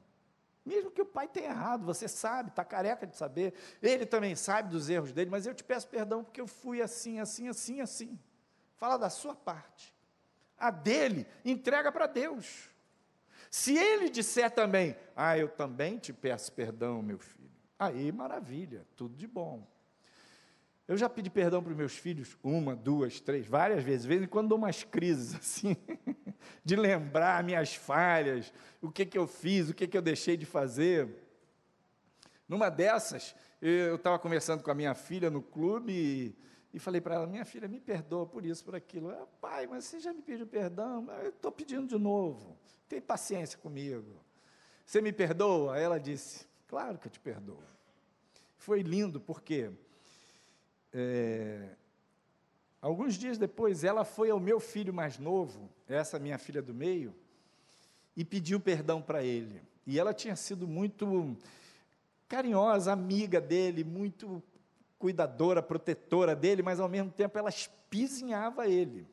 Mesmo que o pai tenha errado, você sabe, está careca de saber, ele também sabe dos erros dele, mas eu te peço perdão porque eu fui assim, assim, assim, assim. Fala da sua parte. A dele, entrega para Deus. Se ele disser também, ah, eu também te peço perdão, meu filho, aí maravilha, tudo de bom. Eu já pedi perdão para os meus filhos uma, duas, três, várias vezes. De vez em quando dou umas crises assim, de lembrar minhas falhas, o que, que eu fiz, o que, que eu deixei de fazer. Numa dessas, eu estava conversando com a minha filha no clube e, e falei para ela: Minha filha, me perdoa por isso, por aquilo. Eu, Pai, mas você já me pediu perdão? Eu estou pedindo de novo. Tem paciência comigo. Você me perdoa? Ela disse: Claro que eu te perdoo. Foi lindo, porque quê? É, alguns dias depois, ela foi ao meu filho mais novo, essa minha filha do meio, e pediu perdão para ele. E ela tinha sido muito carinhosa, amiga dele, muito cuidadora, protetora dele, mas ao mesmo tempo ela espizinhava ele.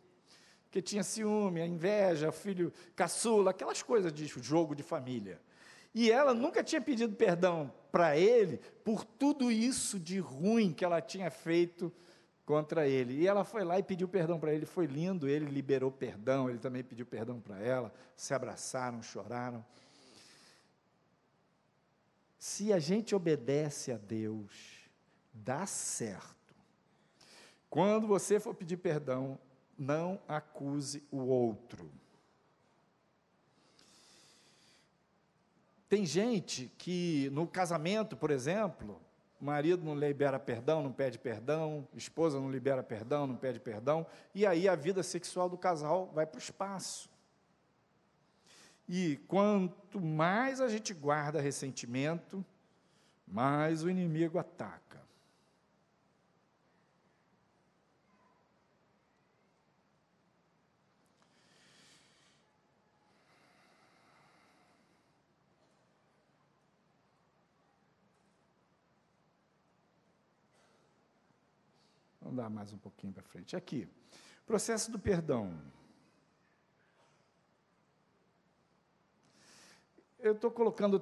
Porque tinha ciúme, a inveja, o filho caçula, aquelas coisas de jogo de família. E ela nunca tinha pedido perdão para ele por tudo isso de ruim que ela tinha feito contra ele. E ela foi lá e pediu perdão para ele, foi lindo, ele liberou perdão, ele também pediu perdão para ela, se abraçaram, choraram. Se a gente obedece a Deus, dá certo. Quando você for pedir perdão, não acuse o outro. Tem gente que no casamento, por exemplo, marido não libera perdão, não pede perdão, esposa não libera perdão, não pede perdão, e aí a vida sexual do casal vai para o espaço. E quanto mais a gente guarda ressentimento, mais o inimigo ataca. Vamos dar mais um pouquinho para frente. Aqui, processo do perdão. Eu estou colocando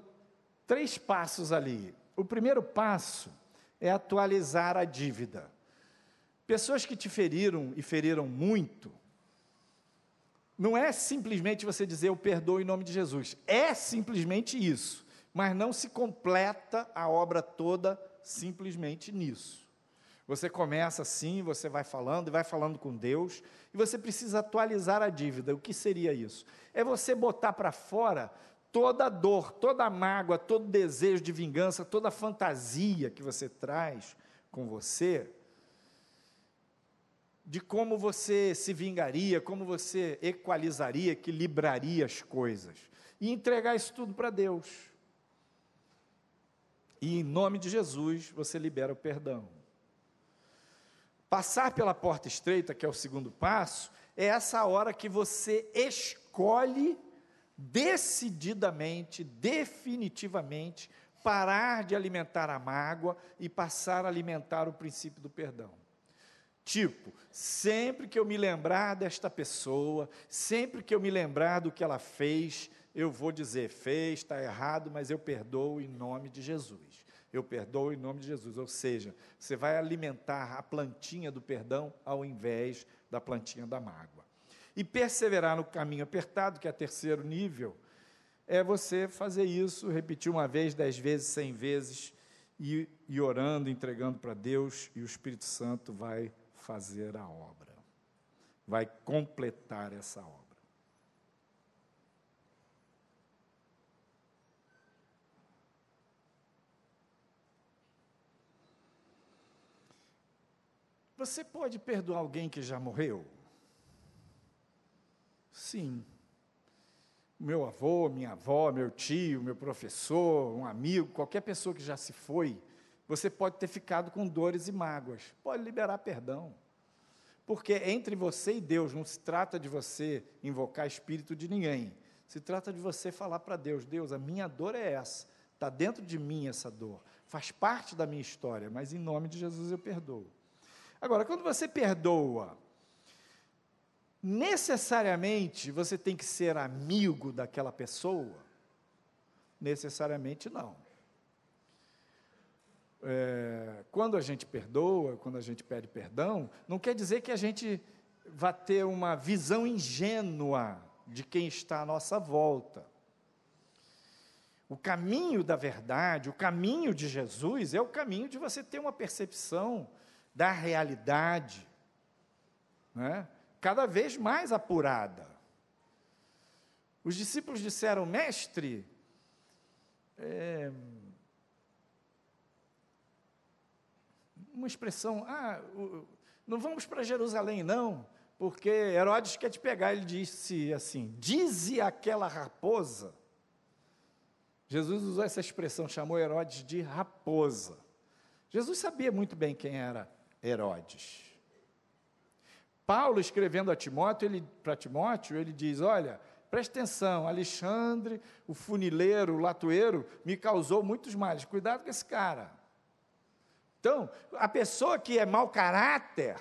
três passos ali. O primeiro passo é atualizar a dívida. Pessoas que te feriram e feriram muito, não é simplesmente você dizer eu perdoo em nome de Jesus. É simplesmente isso. Mas não se completa a obra toda simplesmente nisso. Você começa assim, você vai falando e vai falando com Deus, e você precisa atualizar a dívida. O que seria isso? É você botar para fora toda a dor, toda a mágoa, todo desejo de vingança, toda a fantasia que você traz com você, de como você se vingaria, como você equalizaria, equilibraria as coisas, e entregar isso tudo para Deus. E em nome de Jesus, você libera o perdão. Passar pela porta estreita, que é o segundo passo, é essa hora que você escolhe decididamente, definitivamente, parar de alimentar a mágoa e passar a alimentar o princípio do perdão. Tipo, sempre que eu me lembrar desta pessoa, sempre que eu me lembrar do que ela fez, eu vou dizer: fez, está errado, mas eu perdoo em nome de Jesus eu perdoo em nome de Jesus. Ou seja, você vai alimentar a plantinha do perdão ao invés da plantinha da mágoa. E perseverar no caminho apertado, que é o terceiro nível, é você fazer isso, repetir uma vez, dez vezes, cem vezes, e, e orando, entregando para Deus, e o Espírito Santo vai fazer a obra, vai completar essa obra. Você pode perdoar alguém que já morreu? Sim. Meu avô, minha avó, meu tio, meu professor, um amigo, qualquer pessoa que já se foi, você pode ter ficado com dores e mágoas. Pode liberar perdão. Porque entre você e Deus não se trata de você invocar espírito de ninguém. Se trata de você falar para Deus: Deus, a minha dor é essa. Está dentro de mim essa dor. Faz parte da minha história, mas em nome de Jesus eu perdoo. Agora, quando você perdoa, necessariamente você tem que ser amigo daquela pessoa? Necessariamente não. É, quando a gente perdoa, quando a gente pede perdão, não quer dizer que a gente vá ter uma visão ingênua de quem está à nossa volta. O caminho da verdade, o caminho de Jesus, é o caminho de você ter uma percepção da realidade, né? cada vez mais apurada. Os discípulos disseram, mestre, é, uma expressão, ah, não vamos para Jerusalém, não, porque Herodes quer te pegar. Ele disse assim: dize aquela raposa. Jesus usou essa expressão, chamou Herodes de raposa. Jesus sabia muito bem quem era Herodes. Paulo, escrevendo a Timóteo, ele, para Timóteo, ele diz: Olha, preste atenção, Alexandre, o funileiro, o latoeiro, me causou muitos males. Cuidado com esse cara. Então, a pessoa que é mau caráter,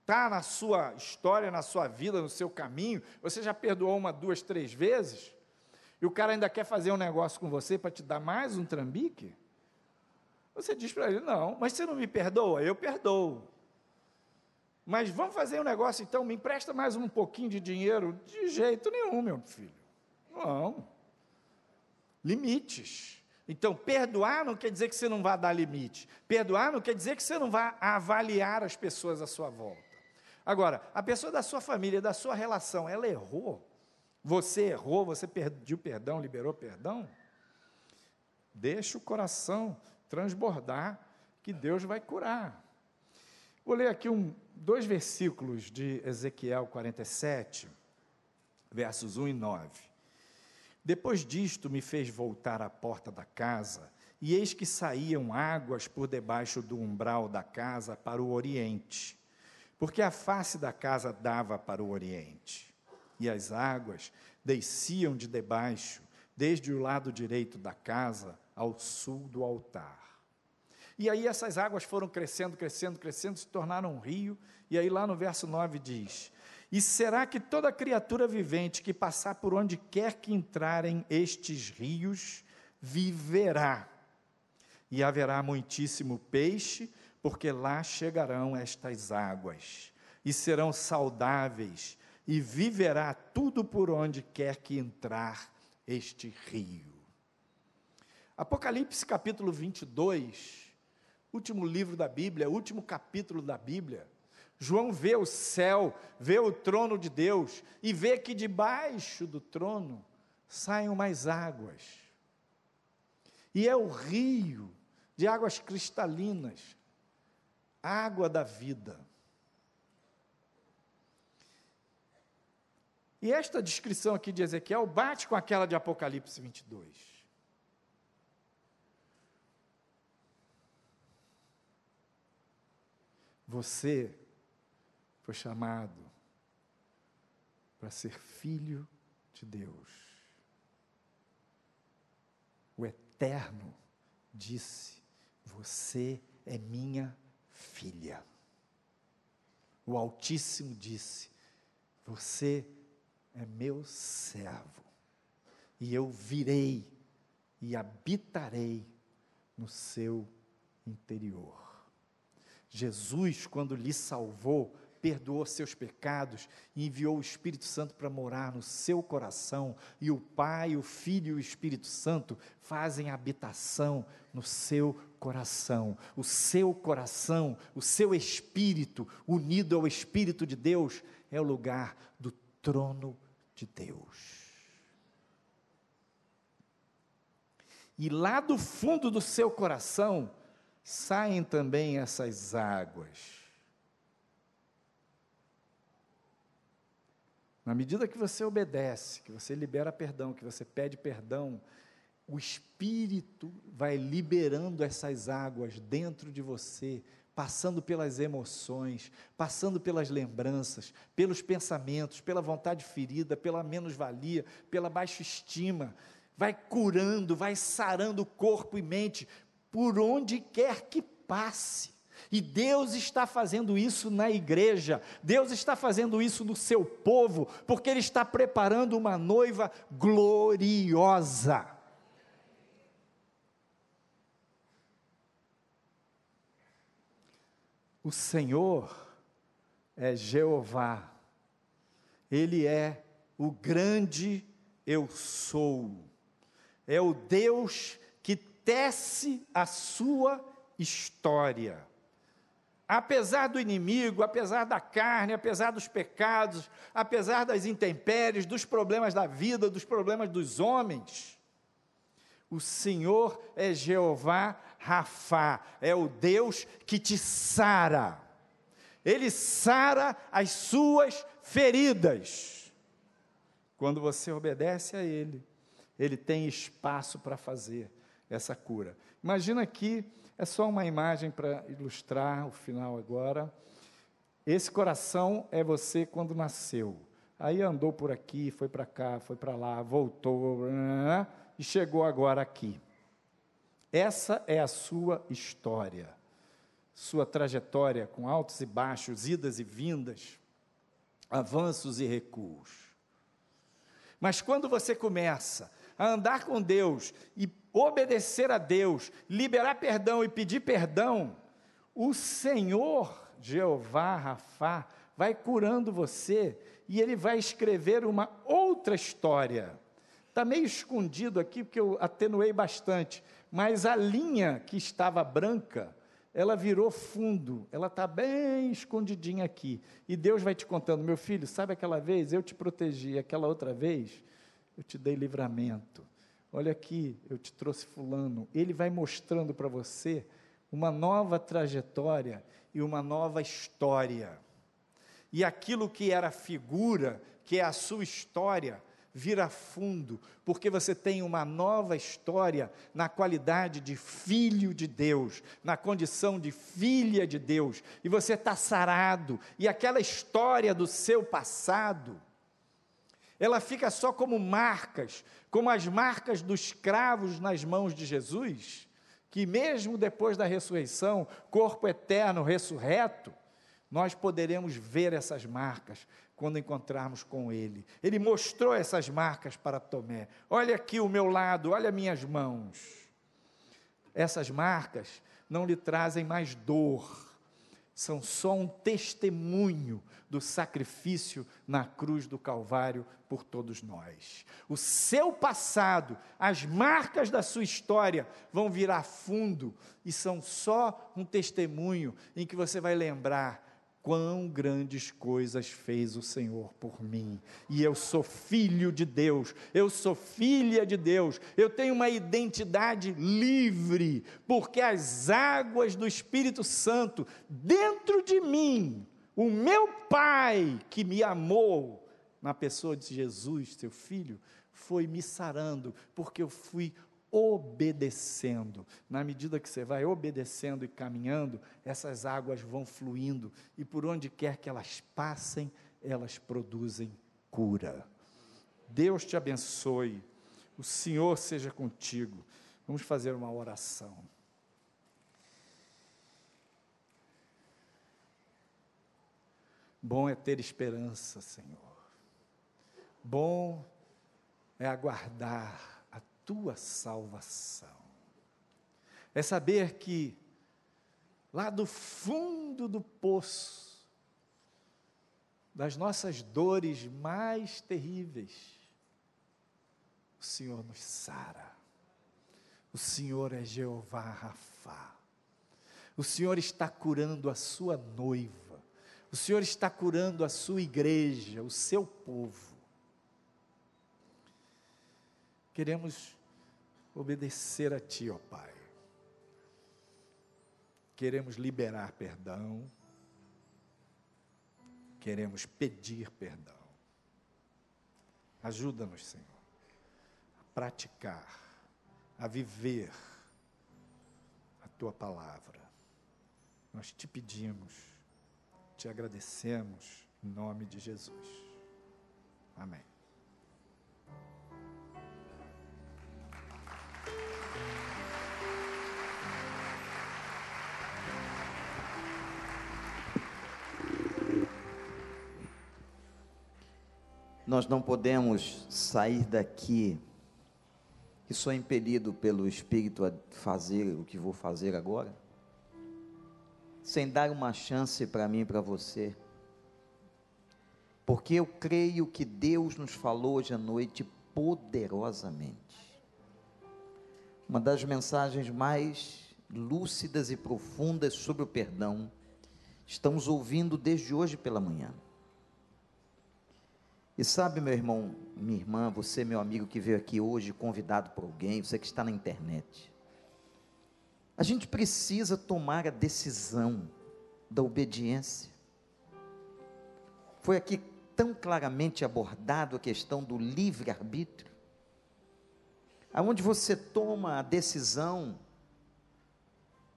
está na sua história, na sua vida, no seu caminho, você já perdoou uma, duas, três vezes, e o cara ainda quer fazer um negócio com você para te dar mais um trambique? Você diz para ele: Não, mas você não me perdoa? Eu perdoo. Mas vamos fazer um negócio então, me empresta mais um pouquinho de dinheiro? De jeito nenhum, meu filho. Não. Limites. Então, perdoar não quer dizer que você não vai dar limite. Perdoar não quer dizer que você não vai avaliar as pessoas à sua volta. Agora, a pessoa da sua família, da sua relação, ela errou. Você errou, você pediu perdão, liberou perdão. Deixa o coração transbordar que Deus vai curar. Vou ler aqui um, dois versículos de Ezequiel 47, versos 1 e 9. Depois disto me fez voltar à porta da casa, e eis que saíam águas por debaixo do umbral da casa para o oriente, porque a face da casa dava para o oriente. E as águas desciam de debaixo, desde o lado direito da casa ao sul do altar. E aí essas águas foram crescendo, crescendo, crescendo, se tornaram um rio. E aí lá no verso 9 diz: E será que toda criatura vivente que passar por onde quer que entrarem estes rios, viverá? E haverá muitíssimo peixe, porque lá chegarão estas águas, e serão saudáveis, e viverá tudo por onde quer que entrar este rio. Apocalipse capítulo 22 último livro da Bíblia, último capítulo da Bíblia. João vê o céu, vê o trono de Deus e vê que debaixo do trono saem mais águas. E é o rio de águas cristalinas, água da vida. E esta descrição aqui de Ezequiel bate com aquela de Apocalipse 22. Você foi chamado para ser filho de Deus. O Eterno disse: Você é minha filha. O Altíssimo disse: Você é meu servo, e eu virei e habitarei no seu interior. Jesus, quando lhe salvou, perdoou seus pecados e enviou o Espírito Santo para morar no seu coração, e o Pai, o Filho e o Espírito Santo fazem habitação no seu coração. O seu coração, o seu espírito, unido ao Espírito de Deus, é o lugar do trono de Deus. E lá do fundo do seu coração, saem também essas águas. Na medida que você obedece, que você libera perdão, que você pede perdão, o Espírito vai liberando essas águas dentro de você, passando pelas emoções, passando pelas lembranças, pelos pensamentos, pela vontade ferida, pela menos-valia, pela baixa estima, vai curando, vai sarando corpo e mente, por onde quer que passe. E Deus está fazendo isso na igreja, Deus está fazendo isso no seu povo, porque Ele está preparando uma noiva gloriosa. O Senhor é Jeová, Ele é o grande eu sou, é o Deus tece a sua história. Apesar do inimigo, apesar da carne, apesar dos pecados, apesar das intempéries, dos problemas da vida, dos problemas dos homens, o Senhor é Jeová Rafá, é o Deus que te sara. Ele sara as suas feridas. Quando você obedece a Ele, Ele tem espaço para fazer essa cura. Imagina aqui, é só uma imagem para ilustrar o final agora. Esse coração é você quando nasceu. Aí andou por aqui, foi para cá, foi para lá, voltou e chegou agora aqui. Essa é a sua história, sua trajetória com altos e baixos, idas e vindas, avanços e recuos. Mas quando você começa a andar com Deus e obedecer a Deus, liberar perdão e pedir perdão, o Senhor, Jeová Rafá, vai curando você e ele vai escrever uma outra história. Está meio escondido aqui, porque eu atenuei bastante, mas a linha que estava branca, ela virou fundo, ela está bem escondidinha aqui. E Deus vai te contando, meu filho, sabe aquela vez eu te protegi, aquela outra vez eu te dei livramento. Olha aqui, eu te trouxe Fulano. Ele vai mostrando para você uma nova trajetória e uma nova história. E aquilo que era figura, que é a sua história, vira fundo, porque você tem uma nova história na qualidade de filho de Deus, na condição de filha de Deus, e você está sarado, e aquela história do seu passado, ela fica só como marcas, como as marcas dos cravos nas mãos de Jesus, que mesmo depois da ressurreição, corpo eterno ressurreto, nós poderemos ver essas marcas, quando encontrarmos com Ele. Ele mostrou essas marcas para Tomé. Olha aqui o meu lado, olha minhas mãos. Essas marcas não lhe trazem mais dor, são só um testemunho do sacrifício na cruz do Calvário por todos nós. O seu passado, as marcas da sua história vão virar fundo e são só um testemunho em que você vai lembrar quão grandes coisas fez o Senhor por mim. E eu sou filho de Deus, eu sou filha de Deus, eu tenho uma identidade livre, porque as águas do Espírito Santo dentro de mim, o meu Pai que me amou, na pessoa de Jesus, seu filho, foi me sarando, porque eu fui obedecendo. Na medida que você vai obedecendo e caminhando, essas águas vão fluindo e por onde quer que elas passem, elas produzem cura. Deus te abençoe. O Senhor seja contigo. Vamos fazer uma oração. Bom é ter esperança, Senhor. Bom é aguardar tua salvação. É saber que, lá do fundo do poço, das nossas dores mais terríveis, o Senhor nos sara. O Senhor é Jeová Rafá. O Senhor está curando a sua noiva. O Senhor está curando a sua igreja, o seu povo. Queremos obedecer a Ti, ó Pai. Queremos liberar perdão, queremos pedir perdão. Ajuda-nos, Senhor, a praticar, a viver a Tua palavra. Nós te pedimos, te agradecemos, em nome de Jesus. Amém.
Nós não podemos sair daqui e sou impelido pelo Espírito a fazer o que vou fazer agora, sem dar uma chance para mim e para você, porque eu creio que Deus nos falou hoje à noite poderosamente. Uma das mensagens mais lúcidas e profundas sobre o perdão, estamos ouvindo desde hoje pela manhã. E sabe, meu irmão, minha irmã, você, meu amigo que veio aqui hoje, convidado por alguém, você que está na internet. A gente precisa tomar a decisão da obediência. Foi aqui tão claramente abordado a questão do livre-arbítrio, aonde você toma a decisão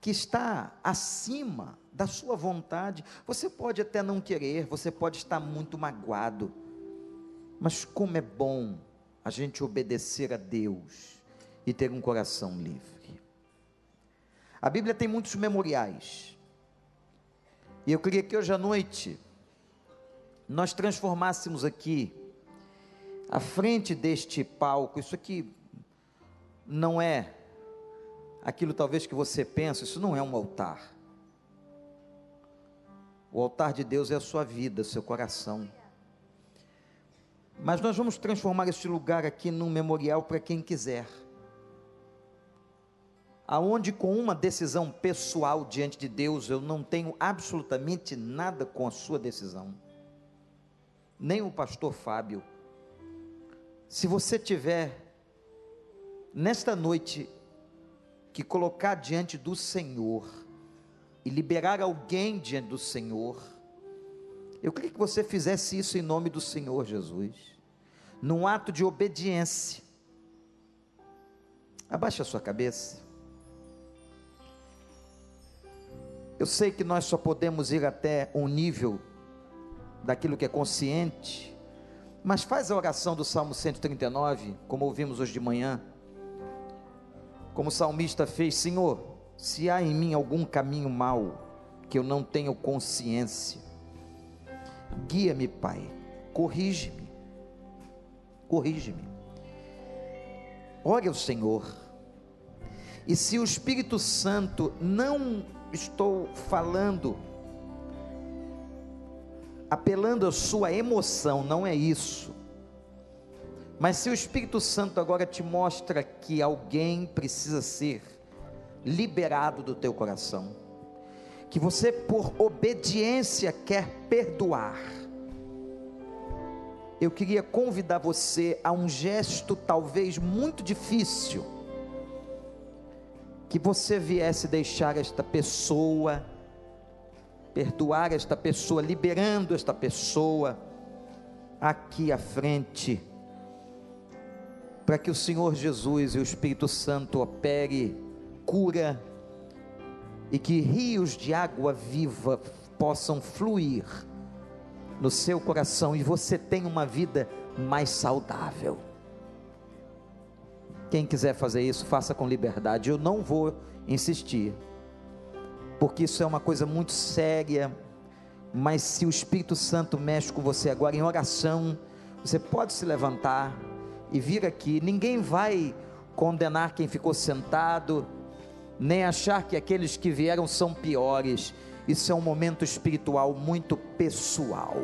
que está acima da sua vontade. Você pode até não querer, você pode estar muito magoado, mas como é bom a gente obedecer a Deus e ter um coração livre. A Bíblia tem muitos memoriais. E eu queria que hoje à noite nós transformássemos aqui à frente deste palco, isso aqui não é aquilo talvez que você pensa, isso não é um altar. O altar de Deus é a sua vida, seu coração. Mas nós vamos transformar este lugar aqui num memorial para quem quiser. Aonde com uma decisão pessoal diante de Deus, eu não tenho absolutamente nada com a sua decisão. Nem o pastor Fábio. Se você tiver nesta noite, que colocar diante do Senhor e liberar alguém diante do Senhor, eu queria que você fizesse isso em nome do Senhor Jesus, num ato de obediência. Abaixe a sua cabeça. Eu sei que nós só podemos ir até um nível daquilo que é consciente, mas faz a oração do Salmo 139, como ouvimos hoje de manhã. Como o salmista fez, Senhor, se há em mim algum caminho mau que eu não tenho consciência, guia-me, Pai, corrige-me, corrige-me. Ore ao Senhor, e se o Espírito Santo não estou falando, apelando à sua emoção, não é isso. Mas se o Espírito Santo agora te mostra que alguém precisa ser liberado do teu coração, que você por obediência quer perdoar, eu queria convidar você a um gesto talvez muito difícil, que você viesse deixar esta pessoa, perdoar esta pessoa, liberando esta pessoa aqui à frente, para que o Senhor Jesus e o Espírito Santo opere cura e que rios de água viva possam fluir no seu coração e você tenha uma vida mais saudável. Quem quiser fazer isso, faça com liberdade. Eu não vou insistir, porque isso é uma coisa muito séria. Mas se o Espírito Santo mexe com você agora em oração, você pode se levantar e vir aqui. Ninguém vai condenar quem ficou sentado, nem achar que aqueles que vieram são piores. Isso é um momento espiritual muito pessoal.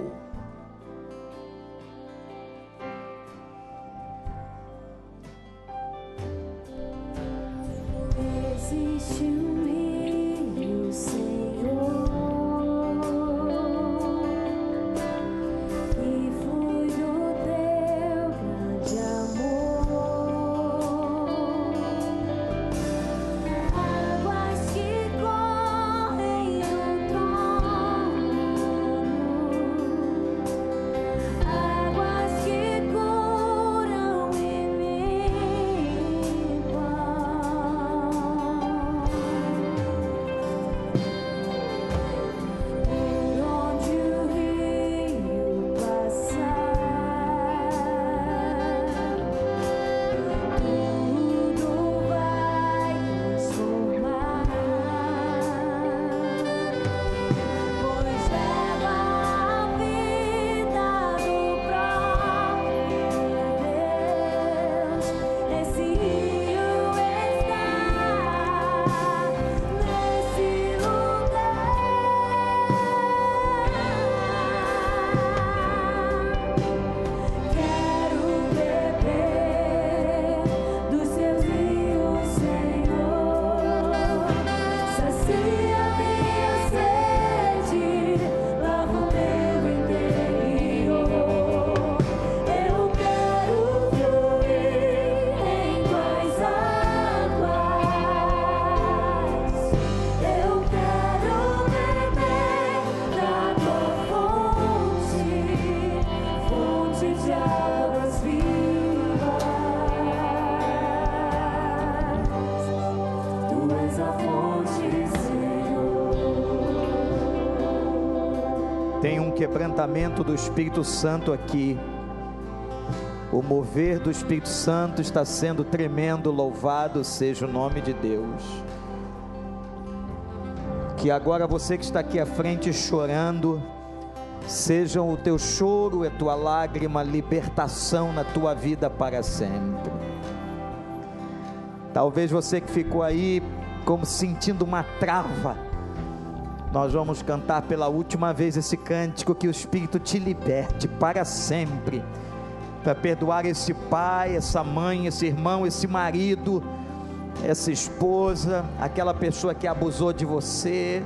Quebrantamento do Espírito Santo aqui. O mover do Espírito Santo está sendo tremendo, louvado seja o nome de Deus. Que agora você que está aqui à frente chorando, seja o teu choro e a tua lágrima libertação na tua vida para sempre. Talvez você que ficou aí como sentindo uma trava, nós vamos cantar pela última vez esse cântico que o Espírito te liberte para sempre, para perdoar esse pai, essa mãe, esse irmão, esse marido, essa esposa, aquela pessoa que abusou de você,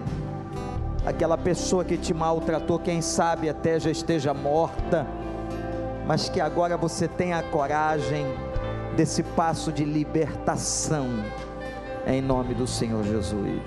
aquela pessoa que te maltratou, quem sabe até já esteja morta, mas que agora você tenha a coragem desse passo de libertação, em nome do Senhor Jesus.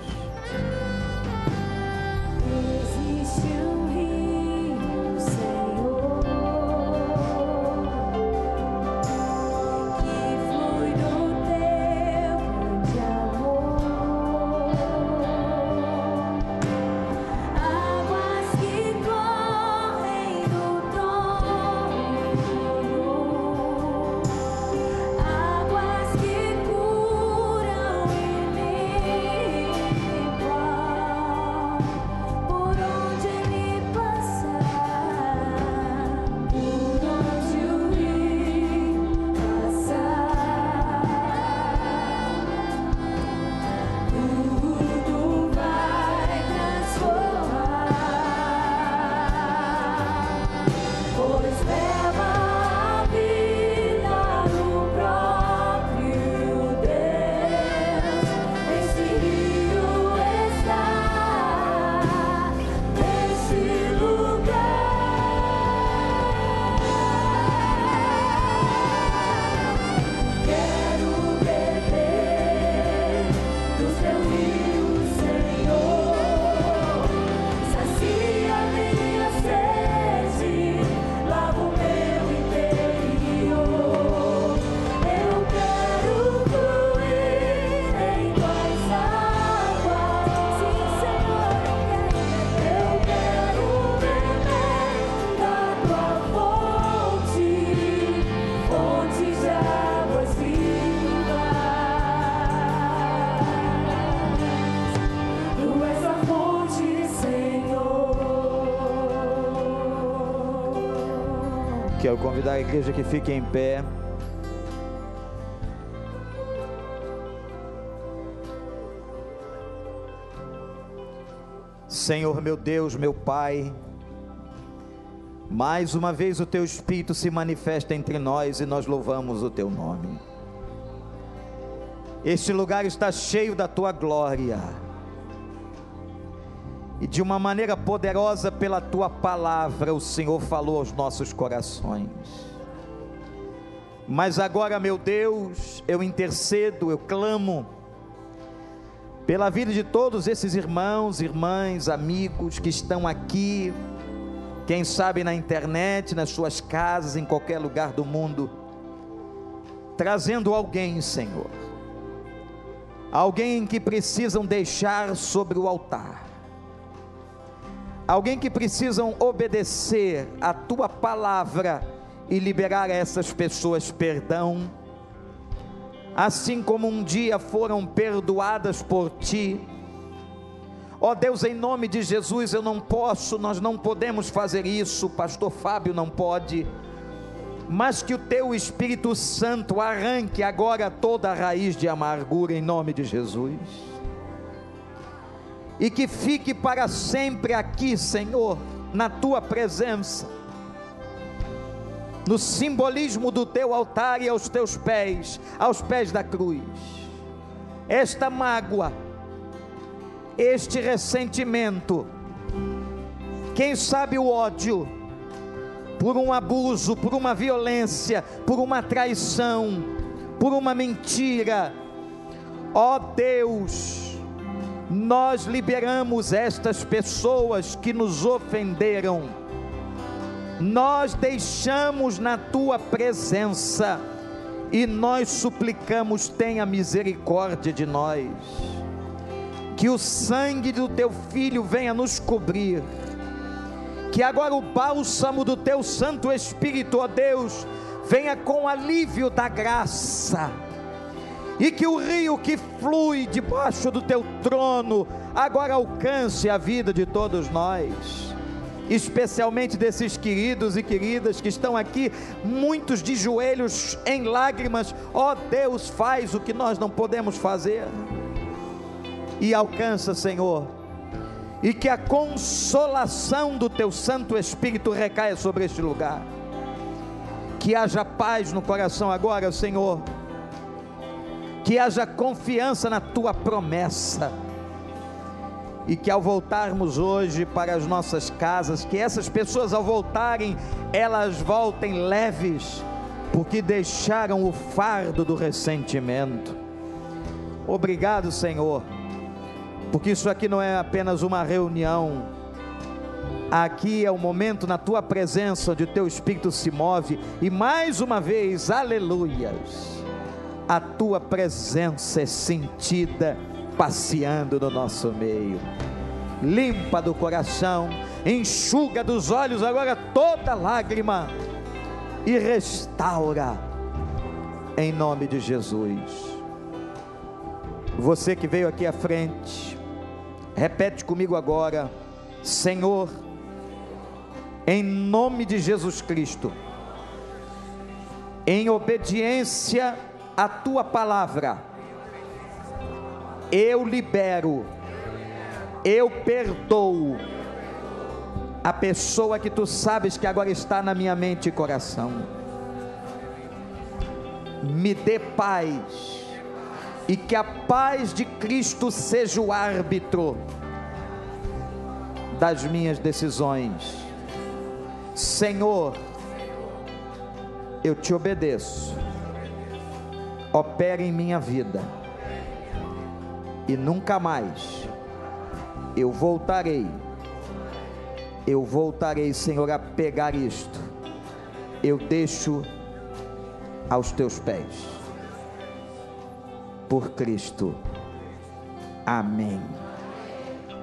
Fique em pé. Senhor meu Deus, meu Pai, mais uma vez o Teu Espírito se manifesta entre nós e nós louvamos o Teu nome. Este lugar está cheio da Tua glória e de uma maneira poderosa pela tua palavra, o Senhor falou aos nossos corações. Mas agora, meu Deus, eu intercedo, eu clamo pela vida de todos esses irmãos, irmãs, amigos que estão aqui, quem sabe na internet, nas suas casas, em qualquer lugar do mundo, trazendo alguém, Senhor, alguém que precisam deixar sobre o altar. Alguém que precisam obedecer a tua palavra e liberar a essas pessoas perdão, assim como um dia foram perdoadas por ti. Ó oh Deus, em nome de Jesus, eu não posso, nós não podemos fazer isso, pastor Fábio não pode, mas que o teu Espírito Santo arranque agora toda a raiz de amargura em nome de Jesus. E que fique para sempre aqui, Senhor, na tua presença, no simbolismo do teu altar e aos teus pés, aos pés da cruz. Esta mágoa, este ressentimento, quem sabe o ódio, por um abuso, por uma violência, por uma traição, por uma mentira, ó Deus, nós liberamos estas pessoas que nos ofenderam, nós deixamos na tua presença e nós suplicamos, tenha misericórdia de nós, que o sangue do teu filho venha nos cobrir, que agora o bálsamo do teu Santo Espírito, ó Deus, venha com alívio da graça. E que o rio que flui debaixo do teu trono agora alcance a vida de todos nós, especialmente desses queridos e queridas que estão aqui, muitos de joelhos em lágrimas. Ó oh, Deus, faz o que nós não podemos fazer, e alcança, Senhor, e que a consolação do teu Santo Espírito recaia sobre este lugar. Que haja paz no coração agora, Senhor que haja confiança na tua promessa. E que ao voltarmos hoje para as nossas casas, que essas pessoas ao voltarem, elas voltem leves, porque deixaram o fardo do ressentimento. Obrigado, Senhor, porque isso aqui não é apenas uma reunião, aqui é o momento na tua presença onde o teu espírito se move, e mais uma vez, aleluias, a tua presença é sentida passeando no nosso meio. Limpa do coração, enxuga dos olhos agora toda lágrima e restaura, em nome de Jesus. Você que veio aqui à frente, repete comigo agora: Senhor, em nome de Jesus Cristo, em obediência à tua palavra, eu libero, eu perdoo a pessoa que tu sabes que agora está na minha mente e coração. Me dê paz, e que a paz de Cristo seja o árbitro das minhas decisões. Senhor, eu te obedeço, opera em minha vida, e nunca mais eu voltarei eu voltarei, Senhor, a pegar isto. Eu deixo aos teus pés. Por Cristo. Amém.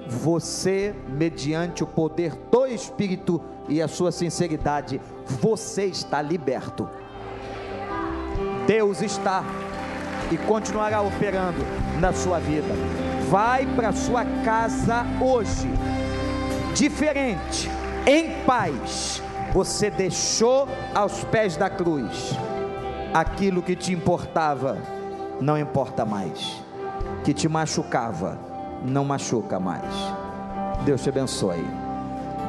Você, mediante o poder do Espírito e a sua sinceridade, você está liberto. Deus está e continuará operando na sua vida. Vai para sua casa hoje diferente, em paz, você deixou aos pés da cruz aquilo que te importava, não importa mais, que te machucava, não machuca mais. Deus te abençoe.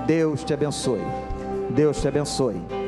Deus te abençoe. Deus te abençoe.